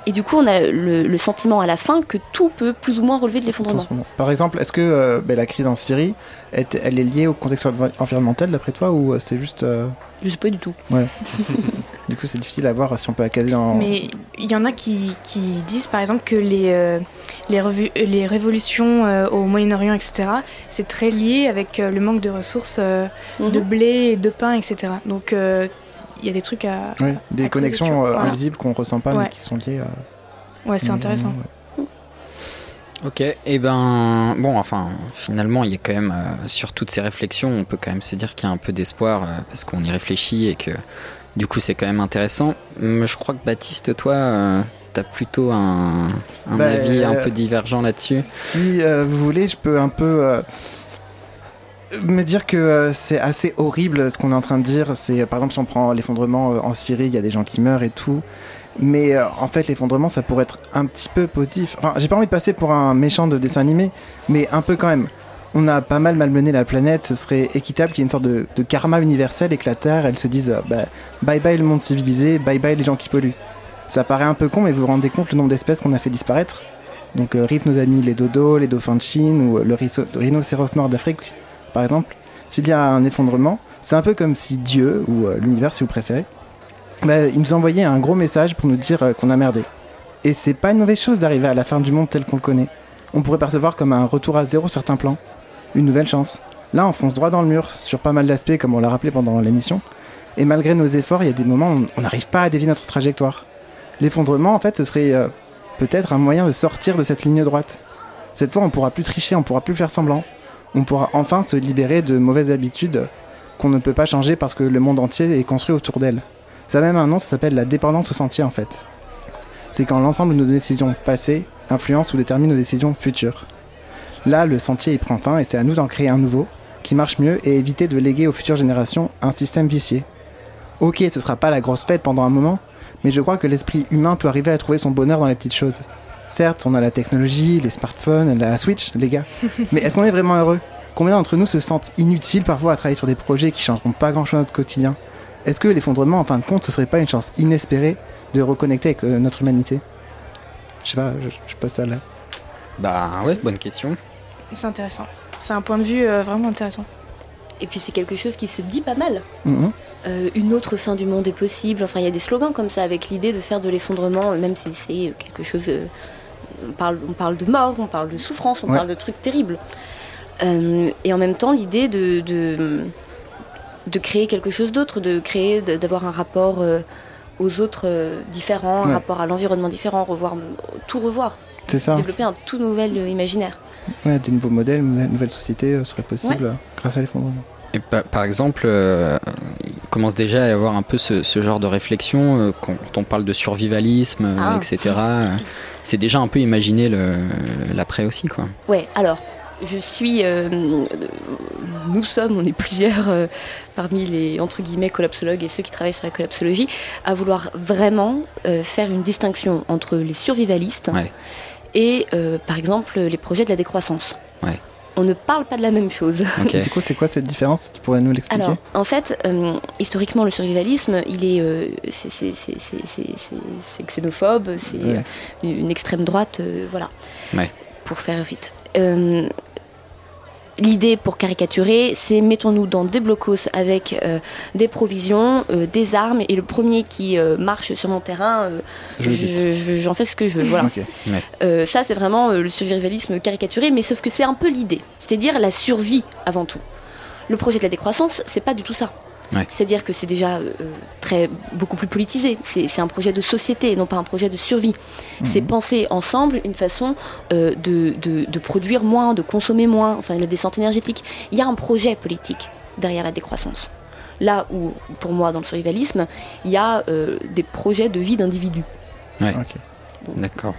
[SPEAKER 8] Et du coup, on a le, le sentiment à la fin que tout peut plus ou moins relever de l'effondrement.
[SPEAKER 5] Par exemple, est-ce que euh, ben, la crise en Syrie, est- elle est liée au contexte envi- environnemental d'après toi ou euh, c'est juste. euh,
[SPEAKER 8] Je sais pas du tout.
[SPEAKER 5] Ouais. du coup, c'est difficile à voir si on peut la caser dans.
[SPEAKER 4] Mais il y en a qui, qui disent par exemple que les, euh, les, révolutions euh, au Moyen-Orient, etc., c'est très lié avec euh, le manque de ressources euh, de blé, et de pain, etc. Donc euh, y a des trucs à.
[SPEAKER 5] Oui, des
[SPEAKER 4] à creuser, tu
[SPEAKER 5] connexions
[SPEAKER 4] vois.
[SPEAKER 5] euh,
[SPEAKER 4] Voilà.
[SPEAKER 5] invisibles qu'on ressent pas
[SPEAKER 4] Ouais.
[SPEAKER 5] mais qui sont liées à.
[SPEAKER 4] Ouais, c'est intéressant.
[SPEAKER 5] Ouais.
[SPEAKER 3] Ok, et ben bon, enfin finalement il y a quand même euh, sur toutes ces réflexions, on peut quand même se dire qu'il y a un peu d'espoir euh, parce qu'on y réfléchit et que du coup c'est quand même intéressant. Hum, Je crois que Baptiste, toi, euh, t'as plutôt un, un
[SPEAKER 5] Bah,
[SPEAKER 3] avis un
[SPEAKER 5] euh,
[SPEAKER 3] peu divergent là-dessus?
[SPEAKER 5] Si euh, vous voulez, je peux un peu euh, me dire que euh, c'est assez horrible ce qu'on est en train de dire. C'est par exemple si on prend l'effondrement euh, en Syrie, il y a des gens qui meurent et tout. Mais euh, en fait, l'effondrement, ça pourrait être un petit peu positif. Enfin, j'ai pas envie de passer pour un méchant de dessin animé, mais un peu quand même. On a pas mal malmené la planète, ce serait équitable qu'il y ait une sorte de, karma universel et que la Terre, elle se dise bah, bye bye le monde civilisé, bye bye les gens qui polluent. Ça paraît un peu con, mais vous vous rendez compte le nombre d'espèces qu'on a fait disparaître? Donc, euh, RIP nos amis les dodos, les dauphins de Chine ou le rhinocéros noir d'Afrique, par exemple. S'il y a un effondrement, c'est un peu comme si Dieu, ou euh, l'univers si vous préférez, bah, il nous envoyait un gros message pour nous dire euh, qu'on a merdé. Et c'est pas une mauvaise chose d'arriver à la fin du monde tel qu'on le connaît. On pourrait percevoir comme un retour à zéro certains plans. Une nouvelle chance. Là, on fonce droit dans le mur, sur pas mal d'aspects, comme on l'a rappelé pendant l'émission. Et malgré nos efforts, il y a des moments où on n'arrive pas à dévier notre trajectoire. L'effondrement, en fait, ce serait euh, peut-être un moyen de sortir de cette ligne droite. Cette fois, on pourra plus tricher, on pourra plus faire semblant. On pourra enfin se libérer de mauvaises habitudes qu'on ne peut pas changer parce que le monde entier est construit autour d'elle. Ça a même un nom, ça s'appelle la dépendance au sentier en fait. C'est quand l'ensemble de nos décisions passées influencent ou déterminent nos décisions futures. Là, le sentier il prend fin et c'est à nous d'en créer un nouveau qui marche mieux et éviter de léguer aux futures générations un système vicié. Ok, ce sera pas la grosse fête pendant un moment, mais je crois que l'esprit humain peut arriver à trouver son bonheur dans les petites choses. Certes, on a la technologie, les smartphones, la Switch, les gars, mais est-ce qu'on est vraiment heureux? Combien d'entre nous se sentent inutiles parfois à travailler sur des projets qui changeront pas grand-chose à notre quotidien? Est-ce que l'effondrement, en fin de compte, ce serait pas une chance inespérée de reconnecter avec euh, notre humanité? Je sais pas, je, je pose ça là.
[SPEAKER 3] Bah ouais, bonne question.
[SPEAKER 4] C'est intéressant. C'est un point de vue euh, vraiment intéressant.
[SPEAKER 8] Et puis c'est quelque chose qui se dit pas mal.
[SPEAKER 5] Mhm.
[SPEAKER 8] euh, une autre fin du monde est possible. Enfin, il y a des slogans comme ça avec l'idée de faire de l'effondrement, même si c'est quelque chose. On, parle, on parle de mort, on parle de souffrance, on
[SPEAKER 5] Ouais.
[SPEAKER 8] parle de trucs terribles. Euh, et en même temps, l'idée de, de, de créer quelque chose d'autre, de créer, d'avoir un rapport euh, aux autres euh, différent,
[SPEAKER 5] Ouais.
[SPEAKER 8] un rapport à l'environnement différent, revoir, tout revoir,
[SPEAKER 5] C'est ça.
[SPEAKER 8] développer un tout nouvel euh, imaginaire.
[SPEAKER 5] Ouais, des nouveaux modèles, une nouvelle société serait possible grâce à l'effondrement.
[SPEAKER 3] Et pa- par exemple, euh, il commence déjà à y avoir un peu ce, ce genre de réflexion euh, quand on parle de survivalisme, euh,
[SPEAKER 8] Ah.
[SPEAKER 3] etc. C'est déjà un peu imaginer l'après aussi, quoi.
[SPEAKER 8] Ouais, alors, je suis. nous sommes, on est plusieurs parmi les entre guillemets collapsologues et ceux qui travaillent sur la collapsologie à vouloir vraiment faire une distinction entre les survivalistes
[SPEAKER 3] Ouais.
[SPEAKER 8] et, par exemple, les projets de la décroissance.
[SPEAKER 3] Ouais.
[SPEAKER 8] On ne parle pas de la même chose.
[SPEAKER 5] Du coup, c'est quoi cette différence? Tu pourrais nous l'expliquer?
[SPEAKER 8] Alors, en fait, euh, historiquement, le survivalisme, il est, euh, c'est- c'est c'est- c'est- c'est- c'est- c'est xénophobe, c'est
[SPEAKER 5] Ouais.
[SPEAKER 8] une, une extrême droite, euh, voilà.
[SPEAKER 3] Ouais.
[SPEAKER 8] Pour faire vite. L'idée, pour caricaturer, c'est mettons-nous dans des blocos avec euh, des provisions, euh, des armes, et le premier qui euh, marche sur mon terrain, euh,
[SPEAKER 5] Je le
[SPEAKER 8] je- je- j'en fais ce que je veux. Voilà. Euh, ça, c'est vraiment euh, le survivalisme caricaturé, mais sauf que c'est un peu l'idée, c'est-à-dire la survie avant tout. Le projet de la décroissance, c'est pas du tout ça.
[SPEAKER 3] Ouais.
[SPEAKER 8] C'est-à-dire que c'est déjà euh, très beaucoup plus politisé. C'est c'est un projet de société, non pas un projet de survie. C'est penser ensemble une façon euh, de, de- de produire moins, de consommer moins, enfin la descente énergétique. Il y a un projet politique derrière la décroissance. Là où, pour moi, dans le survivalisme, il y a euh, des projets de vie d'individus.
[SPEAKER 3] D'accord.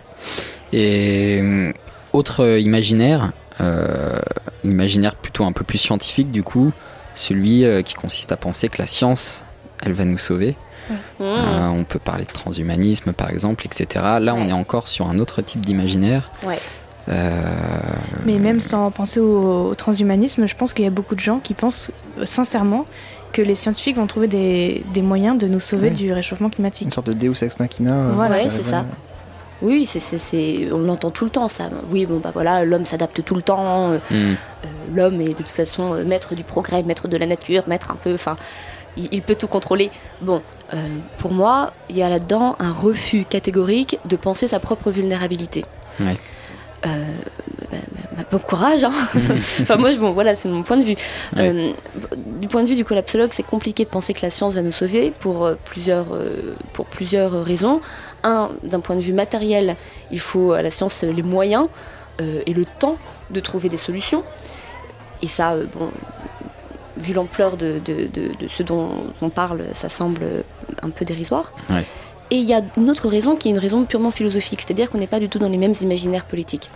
[SPEAKER 3] Et autre imaginaire, euh, imaginaire plutôt un peu plus scientifique du coup, celui euh, qui consiste à penser que la science, elle va nous sauver.
[SPEAKER 8] Mmh.
[SPEAKER 3] Euh, on peut parler de transhumanisme par exemple, etc. Là, on est encore sur un autre type d'imaginaire.
[SPEAKER 8] Ouais.
[SPEAKER 3] Euh,
[SPEAKER 4] Mais même sans penser au, au transhumanisme, je pense qu'il y a beaucoup de gens qui pensent sincèrement que les scientifiques vont trouver des, des moyens de nous sauver
[SPEAKER 5] Ouais.
[SPEAKER 4] du réchauffement climatique.
[SPEAKER 5] Une sorte de Deus ex machina. euh,
[SPEAKER 4] Voilà.
[SPEAKER 8] Ouais, c'est ça. Oui, c'est, on l'entend tout le temps, ça. Oui, bon, bah voilà, l'homme s'adapte tout le temps. euh,
[SPEAKER 3] hmm,
[SPEAKER 8] euh, l'homme est de toute façon euh, maître du progrès, maître de la nature, maître un peu. Enfin, il, il peut tout contrôler. Bon, euh, pour moi, il y a là-dedans un refus catégorique de penser sa propre vulnérabilité.
[SPEAKER 3] Ouais.
[SPEAKER 8] Euh, bah, bah, bah, bon courage. Hein. enfin, moi, je- bon, voilà, c'est mon point de vue. Euh, du point de vue du collapsologue, c'est compliqué de penser que la science va nous sauver pour euh, plusieurs, euh, pour plusieurs raisons. Un, d'un point de vue matériel, il faut à la science les moyens et le temps de trouver des solutions. Et ça, bon, vu l'ampleur de, de- de- de ce dont on parle, ça semble un peu dérisoire. Et il y a une autre raison qui est une raison purement philosophique, c'est-à-dire qu'on n'est pas du tout dans les mêmes imaginaires politiques.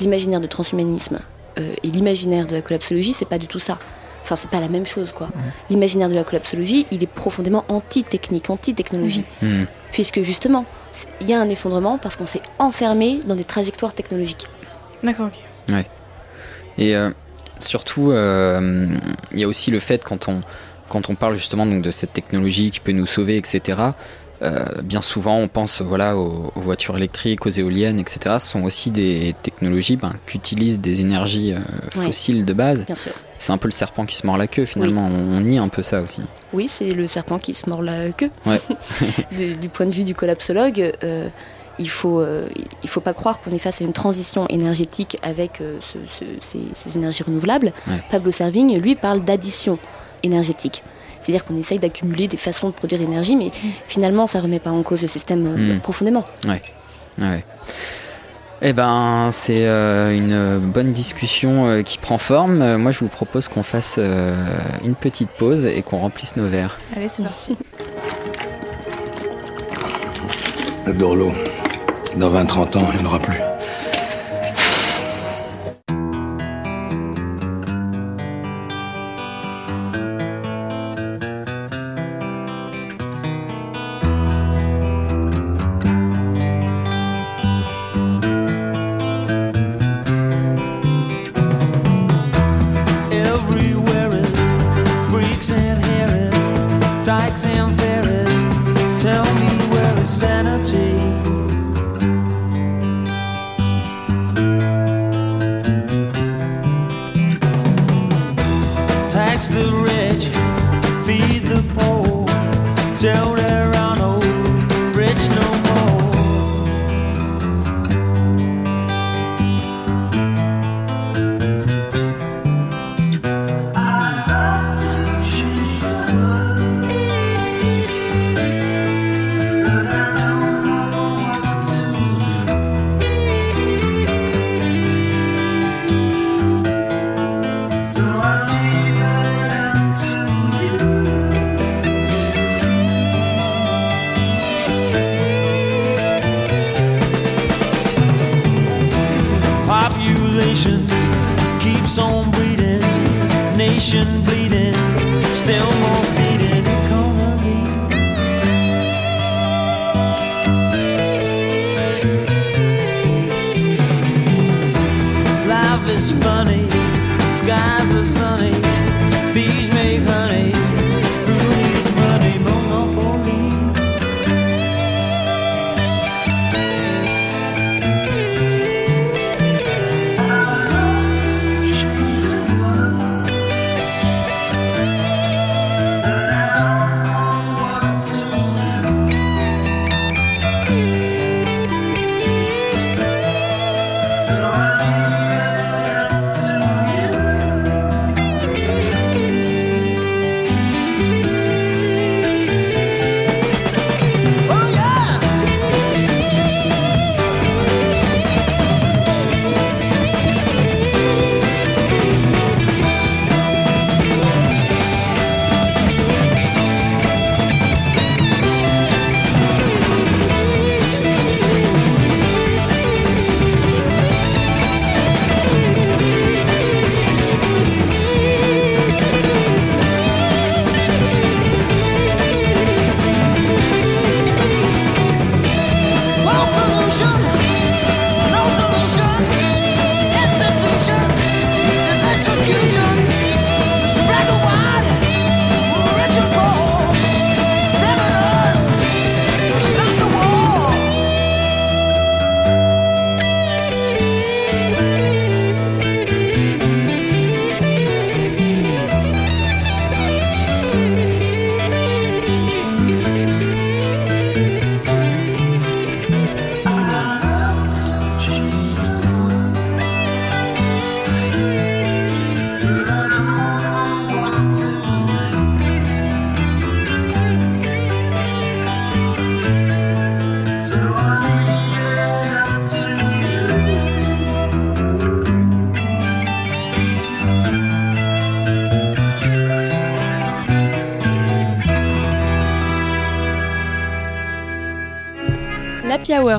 [SPEAKER 8] L'imaginaire de transhumanisme euh, et l'imaginaire de la collapsologie, c'est pas du tout ça. Enfin, c'est pas la même chose, quoi. L'imaginaire de la collapsologie, il est profondément anti-technique, anti-technologie.
[SPEAKER 3] hmm.
[SPEAKER 8] Puisque justement, il y a un effondrement parce qu'on s'est enfermé dans des trajectoires technologiques.
[SPEAKER 4] D'accord, ok.
[SPEAKER 3] Et euh, surtout, euh, il y a aussi le fait quand on quand on parle justement donc de cette technologie qui peut nous sauver, etc. euh, bien souvent, on pense voilà aux, aux voitures électriques, aux éoliennes, etc. Ce sont aussi des technologies ben, qui utilisent des énergies euh, fossiles de base.
[SPEAKER 8] Bien sûr.
[SPEAKER 3] C'est un peu le serpent qui se mord la queue finalement. On, on nie un peu ça aussi.
[SPEAKER 8] Oui, c'est le serpent qui se mord la queue.
[SPEAKER 3] Ouais.
[SPEAKER 8] du, du point de vue du collapsologue, euh, il faut euh, il faut pas croire qu'on est face à une transition énergétique avec euh, ce- ce- ces, ces énergies renouvelables.
[SPEAKER 3] Ouais.
[SPEAKER 8] Pablo Servigne, lui, parle d'addition énergétique. C'est-à-dire qu'on essaye d'accumuler des façons de produire l'énergie, mais finalement, ça remet pas en cause le système euh,
[SPEAKER 3] Mm.
[SPEAKER 8] profondément.
[SPEAKER 3] Ouais. Eh ben, c'est euh, une bonne discussion euh, qui prend forme. Euh, moi, je vous propose qu'on fasse euh, une petite pause et qu'on remplisse nos verres.
[SPEAKER 4] Allez, c'est parti.
[SPEAKER 11] Le Dorlo, dans 20-30 ans, il n'y en aura plus.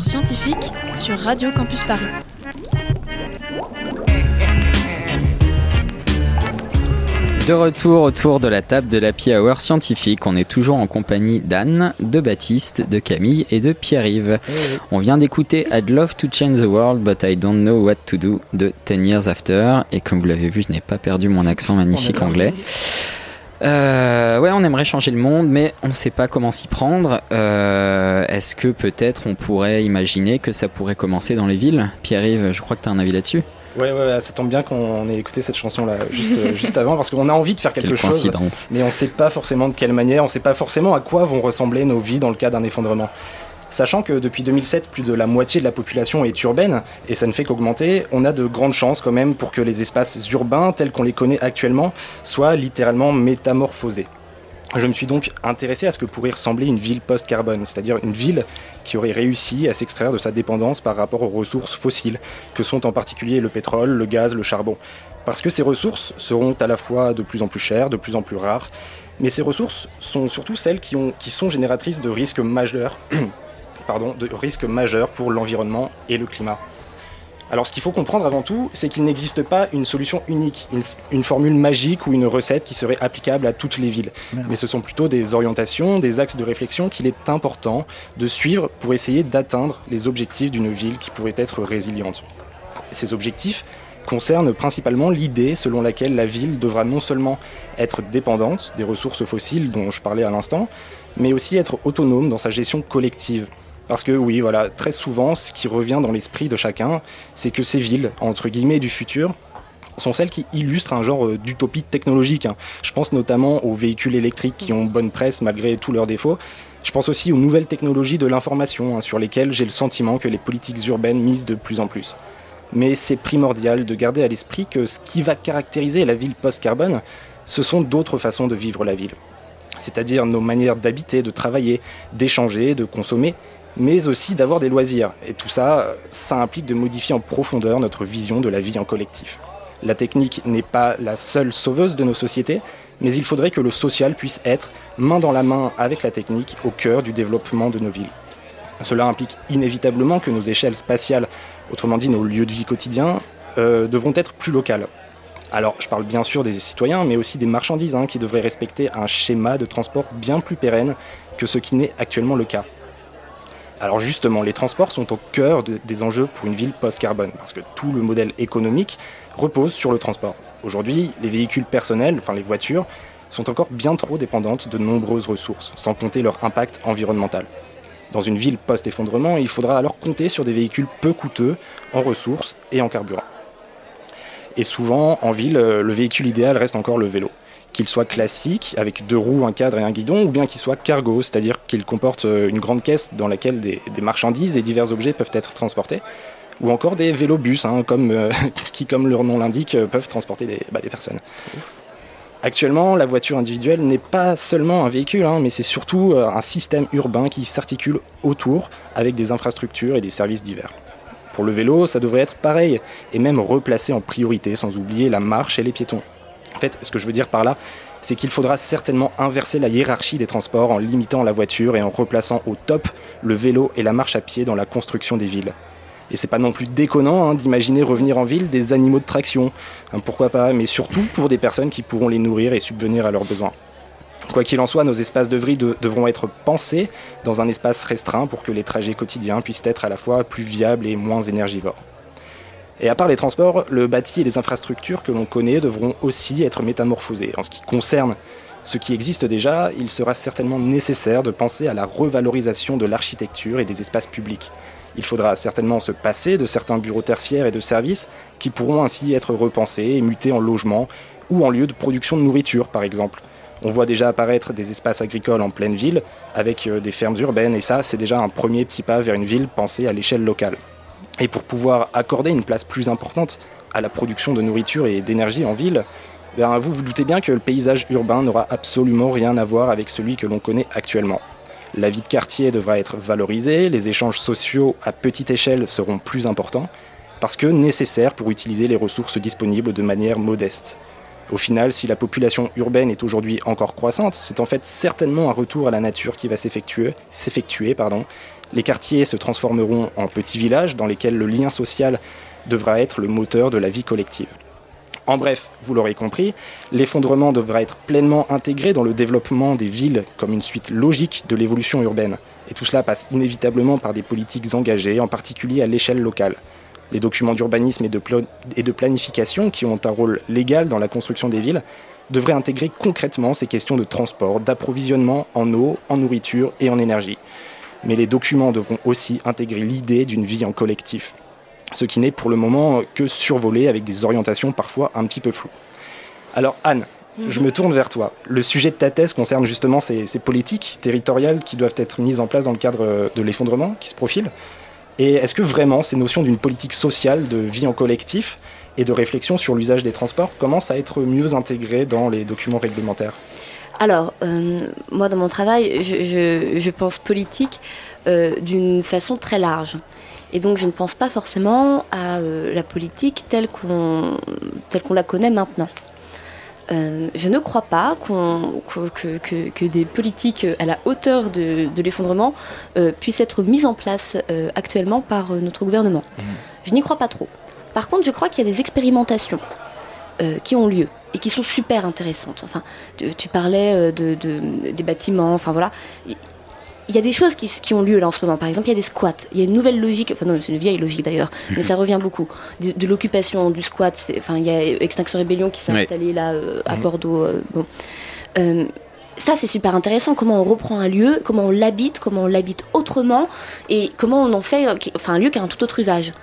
[SPEAKER 12] Scientifique sur Radio Campus Paris.
[SPEAKER 3] De retour autour de la table de l'Happy Hour scientifique, on est toujours en compagnie d'Anne, de Baptiste, de Camille et de Pierre-Yves. On vient d'écouter I'd love to change the world but I don't know what to do de 10 Years After et comme vous l'avez vu, je n'ai pas perdu mon accent magnifique anglais. Euh, ouais, on aimerait changer le monde, mais on ne sait pas comment s'y prendre. Euh, Est-ce que peut-être on pourrait imaginer que ça pourrait commencer dans les villes? Pierre-Yves, je crois que tu as un avis là-dessus
[SPEAKER 2] Ouais, ouais, ouais, ça tombe bien qu'on ait écouté cette chanson-là juste, euh, juste avant, parce qu'on a envie de faire quelque
[SPEAKER 3] Quelle
[SPEAKER 2] chose, mais on sait pas forcément de quelle manière, on sait pas forcément à quoi vont ressembler nos vies dans le cas d'un effondrement. Sachant que depuis 2007, plus de la moitié de la population est urbaine, et ça ne fait qu'augmenter, on a de grandes chances quand même pour que les espaces urbains, tels qu'on les connaît actuellement, soient littéralement métamorphosés. Je me suis donc intéressé à ce que pourrait ressembler une ville post-carbone, c'est-à-dire une ville qui aurait réussi à s'extraire de sa dépendance par rapport aux ressources fossiles, que sont en particulier le pétrole, le gaz, le charbon. Parce que ces ressources seront à la fois de plus en plus chères, de plus en plus rares, mais ces ressources sont surtout celles qui, ont, qui sont génératrices de risques majeurs, pardon, de risques majeurs pour l'environnement et le climat. Alors ce qu'il faut comprendre avant tout, c'est qu'il n'existe pas une solution unique, une, une formule magique ou une recette qui serait applicable à toutes les villes. Mais ce sont plutôt des orientations, des axes de réflexion qu'il est important de suivre pour essayer d'atteindre les objectifs d'une ville qui pourrait être résiliente. Ces objectifs concernent principalement l'idée selon laquelle la ville devra non seulement être dépendante des ressources fossiles dont je parlais à l'instant, mais aussi être autonome dans sa gestion collective. Parce que oui, voilà, très souvent, ce qui revient dans l'esprit de chacun, c'est que ces villes, entre guillemets, du futur, sont celles qui illustrent un genre euh, d'utopie technologique. hein. Je pense notamment aux véhicules électriques qui ont bonne presse malgré tous leurs défauts. Je pense aussi aux nouvelles technologies de l'information, hein, sur lesquelles j'ai le sentiment que les politiques urbaines misent de plus en plus. Mais c'est primordial de garder à l'esprit que ce qui va caractériser la ville post-carbone, ce sont d'autres façons de vivre la ville. C'est-à-dire nos manières d'habiter, de travailler, d'échanger, de consommer, mais aussi d'avoir des loisirs. Et tout ça, ça implique de modifier en profondeur notre vision de la vie en collectif. La technique n'est pas la seule sauveuse de nos sociétés, mais il faudrait que le social puisse être, main dans la main avec la technique, au cœur du développement de nos villes. Cela implique inévitablement que nos échelles spatiales, autrement dit nos lieux de vie quotidiens, euh, devront être plus locales. Alors, je parle bien sûr des citoyens, mais aussi des marchandises hein, qui devraient respecter un schéma de transport bien plus pérenne que ce qui n'est actuellement le cas. Alors justement, les transports sont au cœur de- des enjeux pour une ville post-carbone, parce que tout le modèle économique repose sur le transport. Aujourd'hui, les véhicules personnels, enfin les voitures, sont encore bien trop dépendantes de nombreuses ressources, sans compter leur impact environnemental. Dans une ville post-effondrement, il faudra alors compter sur des véhicules peu coûteux en ressources et en carburant. Et souvent, en ville, euh, le véhicule idéal reste encore le vélo. Qu'il soit classique, avec deux roues, un cadre et un guidon, ou bien qu'il soit cargo, c'est-à-dire qu'il comporte euh, une grande caisse dans laquelle des, marchandises et divers objets peuvent être transportés, ou encore des vélobus, hein, comme, euh, qui, comme leur nom l'indique, euh, peuvent transporter des, bah, des personnes. Actuellement, la voiture individuelle n'est pas seulement un véhicule, hein, mais c'est surtout euh, un système urbain qui s'articule autour avec des infrastructures et des services divers. Pour le vélo, ça devrait être pareil, et même replacé en priorité, sans oublier la marche et les piétons. En fait, ce que je veux dire par là, c'est qu'il faudra certainement inverser la hiérarchie des transports en limitant la voiture et en replaçant au top le vélo et la marche à pied dans la construction des villes. Et c'est pas non plus déconnant hein, d'imaginer revenir en ville des animaux de traction. Hein, pourquoi pas, mais surtout pour des personnes qui pourront les nourrir et subvenir à leurs besoins. Quoi qu'il en soit, nos espaces de vie de- devront être pensés dans un espace restreint pour que les trajets quotidiens puissent être à la fois plus viables et moins énergivores. Et à part les transports, le bâti et les infrastructures que l'on connaît devront aussi être métamorphosés. En ce qui concerne ce qui existe déjà, il sera certainement nécessaire de penser à la revalorisation de l'architecture et des espaces publics. Il faudra certainement se passer de certains bureaux tertiaires et de services qui pourront ainsi être repensés et mutés en logements ou en lieu de production de nourriture par exemple. On voit déjà apparaître des espaces agricoles en pleine ville avec euh, des fermes urbaines et ça c'est déjà un premier petit pas vers une ville pensée à l'échelle locale. Et pour pouvoir accorder une place plus importante à la production de nourriture et d'énergie en ville, ben, vous vous doutez bien que le paysage urbain n'aura absolument rien à voir avec celui que l'on connaît actuellement. La vie de quartier devra être valorisée, les échanges sociaux à petite échelle seront plus importants, parce que nécessaires pour utiliser les ressources disponibles de manière modeste. Au final, si la population urbaine est aujourd'hui encore croissante, c'est en fait certainement un retour à la nature qui va s'effectuer. Les quartiers se transformeront en petits villages dans lesquels le lien social devra être le moteur de la vie collective. En bref, vous l'aurez compris, l'effondrement devra être pleinement intégré dans le développement des villes comme une suite logique de l'évolution urbaine. Et tout cela passe inévitablement par des politiques engagées, en particulier à l'échelle locale. Les documents d'urbanisme et de planification, qui ont un rôle légal dans la construction des villes, devraient intégrer concrètement ces questions de transport, d'approvisionnement en eau, en nourriture et en énergie. Mais les documents devront aussi intégrer l'idée d'une vie en collectif ce qui n'est pour le moment que survolé avec des orientations parfois un petit peu floues. Alors Anne, je me tourne vers toi. Le sujet de ta thèse concerne justement ces, ces politiques territoriales qui doivent être mises en place dans le cadre de l'effondrement qui se profile. Et est-ce que vraiment ces notions d'une politique sociale, de vie en collectif et de réflexion sur l'usage des transports commencent à être mieux intégrées dans les documents réglementaires?
[SPEAKER 8] Alors, euh, moi, dans mon travail, je, je- je pense politique euh, d'une façon très large. Et donc, je ne pense pas forcément à euh, la politique telle qu'on telle qu'on la connaît maintenant. Je ne crois pas qu'on- qu'o- que, que- que des politiques à la hauteur de, de l'effondrement puissent être mises en place actuellement par notre gouvernement. Je n'y crois pas trop. Par contre, je crois qu'il y a des expérimentations qui ont lieu et qui sont super intéressantes. Enfin, tu, tu parlais euh, de, de- des bâtiments, enfin voilà. Il y a des choses qui, ont lieu là en ce moment. Par exemple, il y a des squats. Il y a une nouvelle logique, enfin non, c'est une vieille logique d'ailleurs, mais ça revient beaucoup. De, de l'occupation, du squat. Enfin, il y a Extinction Rébellion qui s'est installée là euh, à
[SPEAKER 3] Mhm.
[SPEAKER 8] Bordeaux. euh, bon. Euh, ça, c'est super intéressant. Comment on reprend un lieu, comment on l'habite, comment on l'habite autrement, et comment on en fait enfin, un lieu qui a un tout autre usage.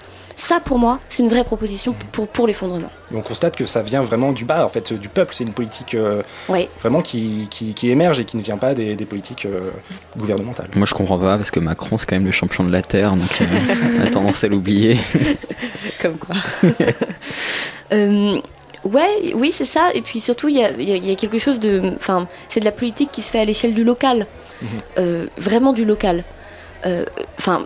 [SPEAKER 8] Ça, pour moi, c'est une vraie proposition pour, pour l'effondrement.
[SPEAKER 2] On constate que ça vient vraiment du bas, en fait, du peuple. C'est une politique euh, vraiment qui, qui- qui émerge et qui ne vient pas des, des politiques euh, gouvernementales.
[SPEAKER 3] Moi je comprends pas parce que Macron c'est quand même le champion de la Terre donc euh, on a tendance à l'oublier.
[SPEAKER 8] Comme quoi. Euh, ouais, oui, c'est ça. Et puis surtout, il y a, il y a- y a quelque chose de. Enfin, c'est de la politique qui se fait à l'échelle du local. Euh, vraiment du local. Euh, Enfin,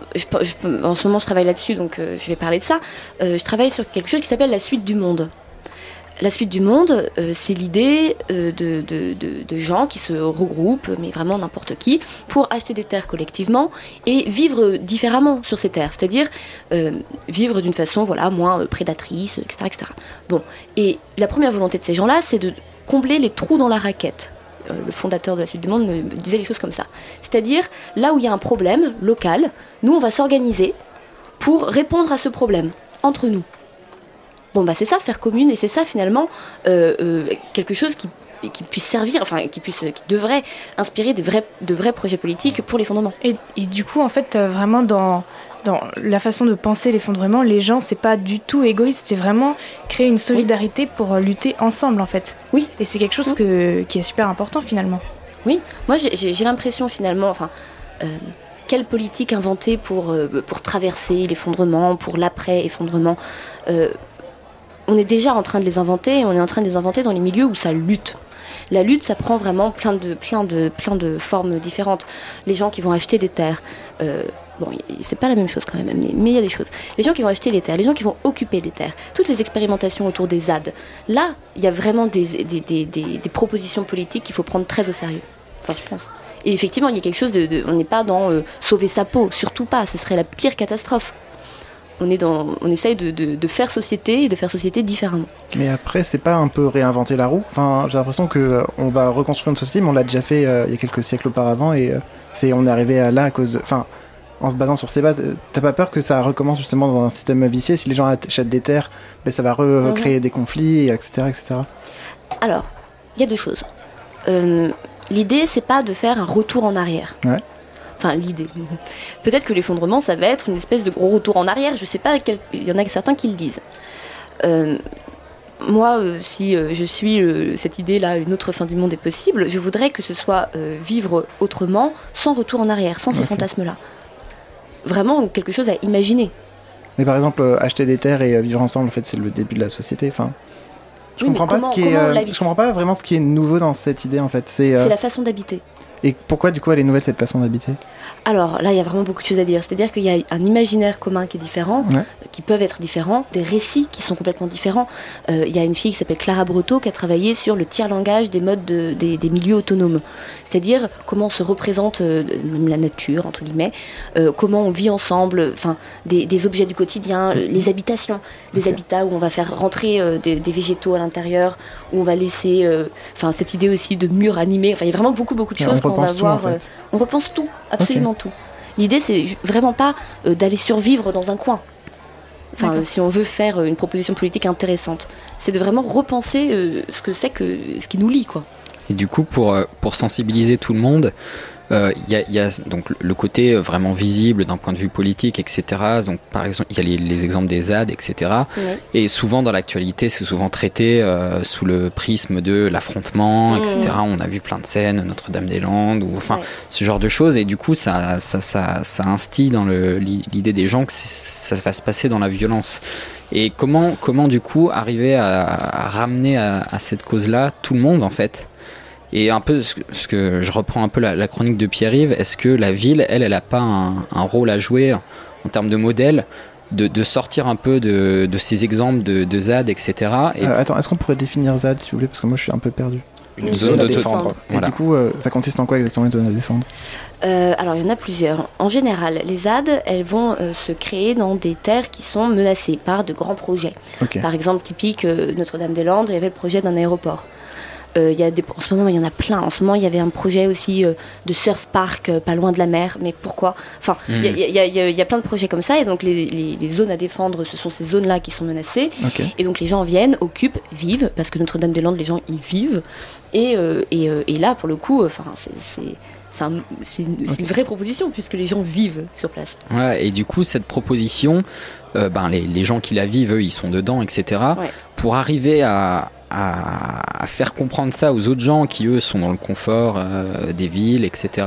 [SPEAKER 8] en ce moment, je travaille là-dessus, donc euh, je vais parler de ça. Euh, je travaille sur quelque chose qui s'appelle la suite du monde. La suite du monde, c'est l'idée de, gens qui se regroupent, mais vraiment n'importe qui, pour acheter des terres collectivement et vivre différemment sur ces terres, c'est-à-dire vivre d'une façon voilà moins prédatrice, etc., etc. Bon, et la première volonté de ces gens-là, c'est de combler les trous dans la raquette. Euh, le fondateur de la suite du monde, me, disait les choses comme ça. C'est-à-dire, là où il y a un problème local, nous, on va s'organiser pour répondre à ce problème, entre nous. Bon, bah c'est ça, faire commune, et c'est ça, finalement, euh, euh, quelque chose qui qui puisse servir, enfin qui puisse, qui devrait inspirer des vrais, de vrais projets politiques pour l'effondrement.
[SPEAKER 4] Et, et du coup, en fait, vraiment dans, dans la façon de penser l'effondrement, les gens, c'est pas du tout égoïste, c'est vraiment créer une solidarité pour euh, lutter ensemble, en fait.
[SPEAKER 8] Oui.
[SPEAKER 4] Et c'est quelque chose que, qui est super important, finalement.
[SPEAKER 8] Oui, moi j'ai- l'impression finalement, enfin, euh, quelle politique inventer pour, euh, pour traverser l'effondrement, pour l'après-effondrement Euh, On est déjà en train de les inventer, et on est en train de les inventer dans les milieux où ça lutte. La lutte, ça prend vraiment plein de, plein de, plein de formes différentes. Les gens qui vont acheter des terres, euh, bon, c'est pas la même chose quand même, mais il y a des choses. Les gens qui vont acheter les terres, les gens qui vont occuper des terres, toutes les expérimentations autour des ZAD, là, il y a vraiment des, des, des, propositions politiques qu'il faut prendre très au sérieux. Enfin, je pense. Et effectivement, il y a quelque chose de. on n'est pas dans euh, sauver sa peau, surtout pas. Ce serait la pire catastrophe. On est dans, on essaye de, de, faire société et de faire société différemment.
[SPEAKER 5] Mais après, c'est pas un peu réinventer la roue Enfin, j'ai l'impression que euh, va reconstruire une société, mais on l'a déjà fait euh, il y a quelques siècles auparavant, et c'est on est arrivé là à cause. Enfin, en se basant sur ces bases, euh, t'as pas peur que ça recommence justement dans un système vicié Si les gens achètent des terres, ben, ça va recréer des conflits, etc., etc.
[SPEAKER 8] Alors, il y a deux choses. Euh, l'idée, c'est pas de faire un retour en arrière.
[SPEAKER 5] Ouais.
[SPEAKER 8] Enfin, l'idée. Peut-être que l'effondrement, ça va être une espèce de gros retour en arrière. Je sais pas, quel- il y en a certains qui le disent. Euh, moi, euh, si euh, je suis euh, cette idée-là, une autre fin du monde est possible, je voudrais que ce soit vivre autrement, sans retour en arrière, sans ces fantasmes-là. Vraiment quelque chose à imaginer.
[SPEAKER 5] Mais par exemple, euh, acheter des terres et euh, vivre ensemble, en fait, c'est le début de la société. Enfin, je
[SPEAKER 8] Oui,
[SPEAKER 5] comprends pas
[SPEAKER 8] comment-
[SPEAKER 5] ce qui est. euh, je comprends pas vraiment ce qui est nouveau dans cette idée, en fait. C'est
[SPEAKER 8] la façon d'habiter.
[SPEAKER 5] Et pourquoi, du coup, elle est nouvelle cette façon d'habiter?
[SPEAKER 8] Alors là, il y a vraiment beaucoup de choses à dire. C'est-à-dire qu'il y a un imaginaire commun qui est différent,
[SPEAKER 5] Ouais.
[SPEAKER 8] qui peuvent être différents, des récits qui sont complètement différents. Euh, Il y a une fille qui s'appelle Clara Breteau qui a travaillé sur le tiers-langage des modes de- des, des milieux autonomes. C'est-à-dire comment on se représente euh, même la nature, entre guillemets, euh, comment on vit ensemble, enfin des, des objets du quotidien, euh, les habitations, des habitats où on va faire rentrer euh, des, des végétaux à l'intérieur, où on va laisser, enfin cette idée aussi de murs animés. Enfin, il y a vraiment beaucoup beaucoup de
[SPEAKER 5] Ouais, on
[SPEAKER 8] va
[SPEAKER 5] repense tout, en
[SPEAKER 8] voir.
[SPEAKER 5] fait?
[SPEAKER 8] euh, on repense tout, absolument tout. L'idée, c'est vraiment pas euh, d'aller survivre dans un coin. Enfin, euh, si on veut faire euh, une proposition politique intéressante, c'est de vraiment repenser euh, ce que c'est que ce qui nous lie, quoi.
[SPEAKER 3] Et du coup, pour, euh, pour sensibiliser tout le monde, euh, il y, a, il y a donc le côté euh, vraiment visible d'un point de vue politique, etc. Donc, par exemple, il y a les, les exemples des ZAD, etc. Et souvent, dans l'actualité, c'est souvent traité euh, sous le prisme de l'affrontement, etc. On a vu plein de scènes, Notre-Dame-des-Landes, ou enfin, ce genre de choses. Et du coup, ça, ça, ça, ça instille dans l'idée des gens que ça va se passer dans la violence. Et comment, comment du coup, arriver à, à ramener à, à cette cause-là tout le monde, en fait? Et un peu, ce que, je reprends un peu la, la chronique de Pierre-Yves, est-ce que la ville, elle, elle a pas un, un rôle à jouer en termes de modèle, de, de sortir un peu de, de ces exemples de, de ZAD, etc. Et
[SPEAKER 5] Euh, Attends, est-ce qu'on pourrait définir ZAD, s'il vous plaît? Parce que moi, je suis un peu perdu.
[SPEAKER 3] une zone à défendre.
[SPEAKER 5] Et
[SPEAKER 3] Voilà.
[SPEAKER 5] du coup, euh, ça consiste en quoi exactement une zone à défendre?
[SPEAKER 8] Euh, alors, il y en a plusieurs. En général, les ZAD, elles vont euh, se créer dans des terres qui sont menacées par de grands projets. Par exemple, typique euh, Notre-Dame-des-Landes, il y avait le projet d'un aéroport. Euh, y a des, en ce moment, il y en a plein. En ce moment, il y avait un projet aussi euh, de surf park euh, pas loin de la mer. Mais pourquoi? Enfin, il y a-
[SPEAKER 5] Mm.
[SPEAKER 8] il y, y il y a plein de projets comme ça. Et donc, les, les- les zones à défendre, ce sont ces zones-là qui sont menacées. Et donc, les gens viennent, occupent, vivent, parce que Notre-Dame-des-Landes, les gens y vivent. Et, euh, et, et là, pour le coup, enfin, c'est c'est- un- une, vraie proposition, puisque les gens vivent sur place.
[SPEAKER 3] Voilà, et du coup, cette proposition, euh, ben, les, les gens qui la vivent, eux, ils sont dedans, etc.
[SPEAKER 8] Ouais.
[SPEAKER 3] Pour arriver à, à, faire comprendre ça aux autres gens qui, eux, sont dans le confort euh, des villes, etc.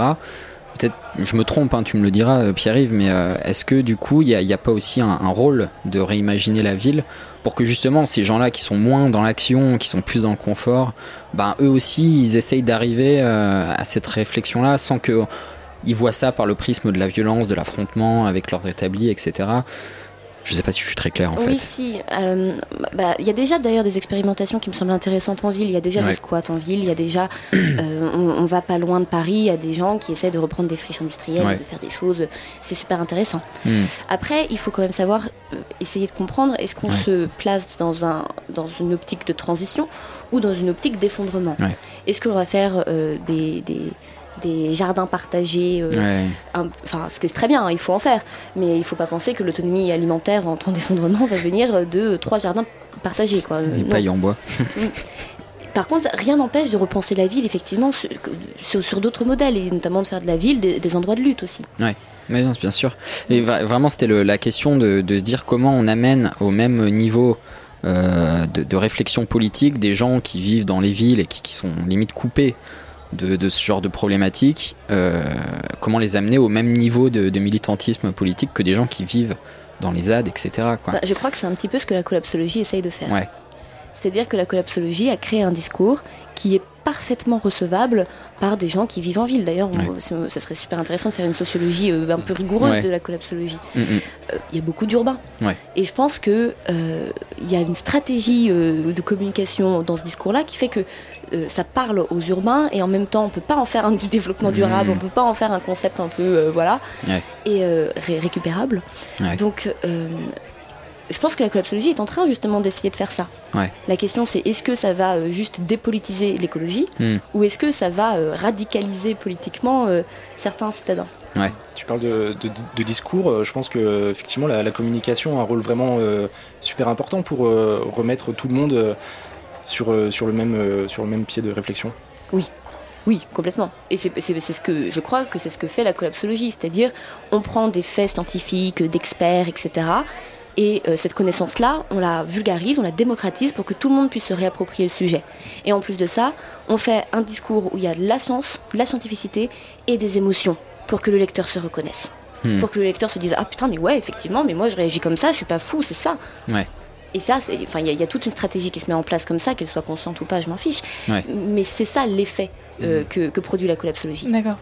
[SPEAKER 3] Peut-être, je me trompe, hein, tu me le diras, euh, Pierre-Yves, mais euh, est-ce que du coup, il n'y a, pas aussi un, rôle de réimaginer la ville pour que justement ces gens-là qui sont moins dans l'action, qui sont plus dans le confort, ben, eux aussi, ils essayent d'arriver à cette réflexion-là sans que ils voient ça par le prisme de la violence, de l'affrontement avec l'ordre établi, etc. Je sais pas si je suis très clair en
[SPEAKER 8] oui,
[SPEAKER 3] fait.
[SPEAKER 8] si. euh, bah, Il y a déjà d'ailleurs des expérimentations qui me semblent intéressantes en ville. Il y a déjà
[SPEAKER 3] Ouais.
[SPEAKER 8] des squats en ville. Il y a déjà. euh, on, on va pas loin de Paris. Il y a des gens qui essaient de reprendre des friches industrielles,
[SPEAKER 3] Ouais.
[SPEAKER 8] de faire des choses. C'est super intéressant.
[SPEAKER 3] Hmm.
[SPEAKER 8] Après, il faut quand même savoir, euh, essayer de comprendre est-ce qu'on
[SPEAKER 3] Ouais.
[SPEAKER 8] se place dans, un, dans une optique de transition ou dans une optique d'effondrement? Est-ce qu'on va faire des, des, des jardins partagés euh,
[SPEAKER 3] Ouais.
[SPEAKER 8] Enfin, ce qui est très bien, hein, il faut en faire. Mais il faut pas penser que l'autonomie alimentaire en temps d'effondrement va venir de trois jardins partagés. Quoi.
[SPEAKER 3] Les
[SPEAKER 8] Non.
[SPEAKER 3] pailles en bois.
[SPEAKER 8] Par contre, rien n'empêche de repenser la ville, effectivement, sur, sur- sur d'autres modèles, et notamment de faire de la ville des, des endroits de lutte aussi.
[SPEAKER 3] Ouais. Mais non, bien sûr. Et vraiment, c'était la question de, de se dire comment on amène au même niveau euh, de, de réflexion politique des gens qui vivent dans les villes et qui, qui sont limite coupés de, de ce genre de problématiques. euh, comment les amener au même niveau de, de militantisme politique que des gens qui vivent dans les ZAD, etc. Quoi.
[SPEAKER 8] Bah, je crois que c'est un petit peu ce que la collapsologie essaye de faire.
[SPEAKER 3] Ouais.
[SPEAKER 8] C'est-à-dire que la collapsologie a créé un discours qui est parfaitement recevable par des gens qui vivent en ville. D'ailleurs,
[SPEAKER 3] Ouais.
[SPEAKER 8] ça serait super intéressant de faire une sociologie euh, un peu rigoureuse
[SPEAKER 3] Ouais.
[SPEAKER 8] de la collapsologie.
[SPEAKER 3] Mm, mm.
[SPEAKER 8] Euh, Il y a beaucoup d'urbains.
[SPEAKER 3] Ouais.
[SPEAKER 8] Et je pense que euh, y a une stratégie de communication dans ce discours-là qui fait que ça parle aux urbains et en même temps on peut pas en faire un du développement durable,
[SPEAKER 3] Mhm.
[SPEAKER 8] on peut pas en faire un concept un peu voilà et ré- récupérable. Donc je pense que la collapsologie est en train justement d'essayer de faire ça.
[SPEAKER 3] Ouais.
[SPEAKER 8] La question c'est est-ce que ça va euh, juste dépolitiser l'écologie
[SPEAKER 3] Hmm.
[SPEAKER 8] ou est-ce que ça va euh, radicaliser politiquement euh, certains citadins?
[SPEAKER 3] Ouais.
[SPEAKER 2] Tu parles de, de- de discours, je pense que effectivement la, la communication a un rôle vraiment euh, super important pour euh, remettre tout le monde sur, sur, le même, euh, sur le même pied de réflexion.
[SPEAKER 8] Oui. Oui, complètement. Et c'est c'est- c'est ce que je crois que c'est ce que fait la collapsologie, c'est-à-dire on prend des faits scientifiques, d'experts, etc. Et euh, cette connaissance-là, on la vulgarise, on la démocratise pour que tout le monde puisse se réapproprier le sujet. Et en plus de ça, on fait un discours où il y a de la science, de la scientificité et des émotions pour que le lecteur se reconnaisse.
[SPEAKER 3] Hmm.
[SPEAKER 8] Pour que le lecteur se dise Ah putain, mais ouais, effectivement, mais moi je réagis comme ça, je suis pas fou, c'est ça.
[SPEAKER 3] Ouais.
[SPEAKER 8] Et ça, enfin, il y, a- il y a toute une stratégie qui se met en place comme ça, qu'elle soit consciente ou pas, je m'en fiche.
[SPEAKER 3] Ouais.
[SPEAKER 8] Mais c'est ça l'effet euh, que, que produit la collapsologie.
[SPEAKER 4] D'accord.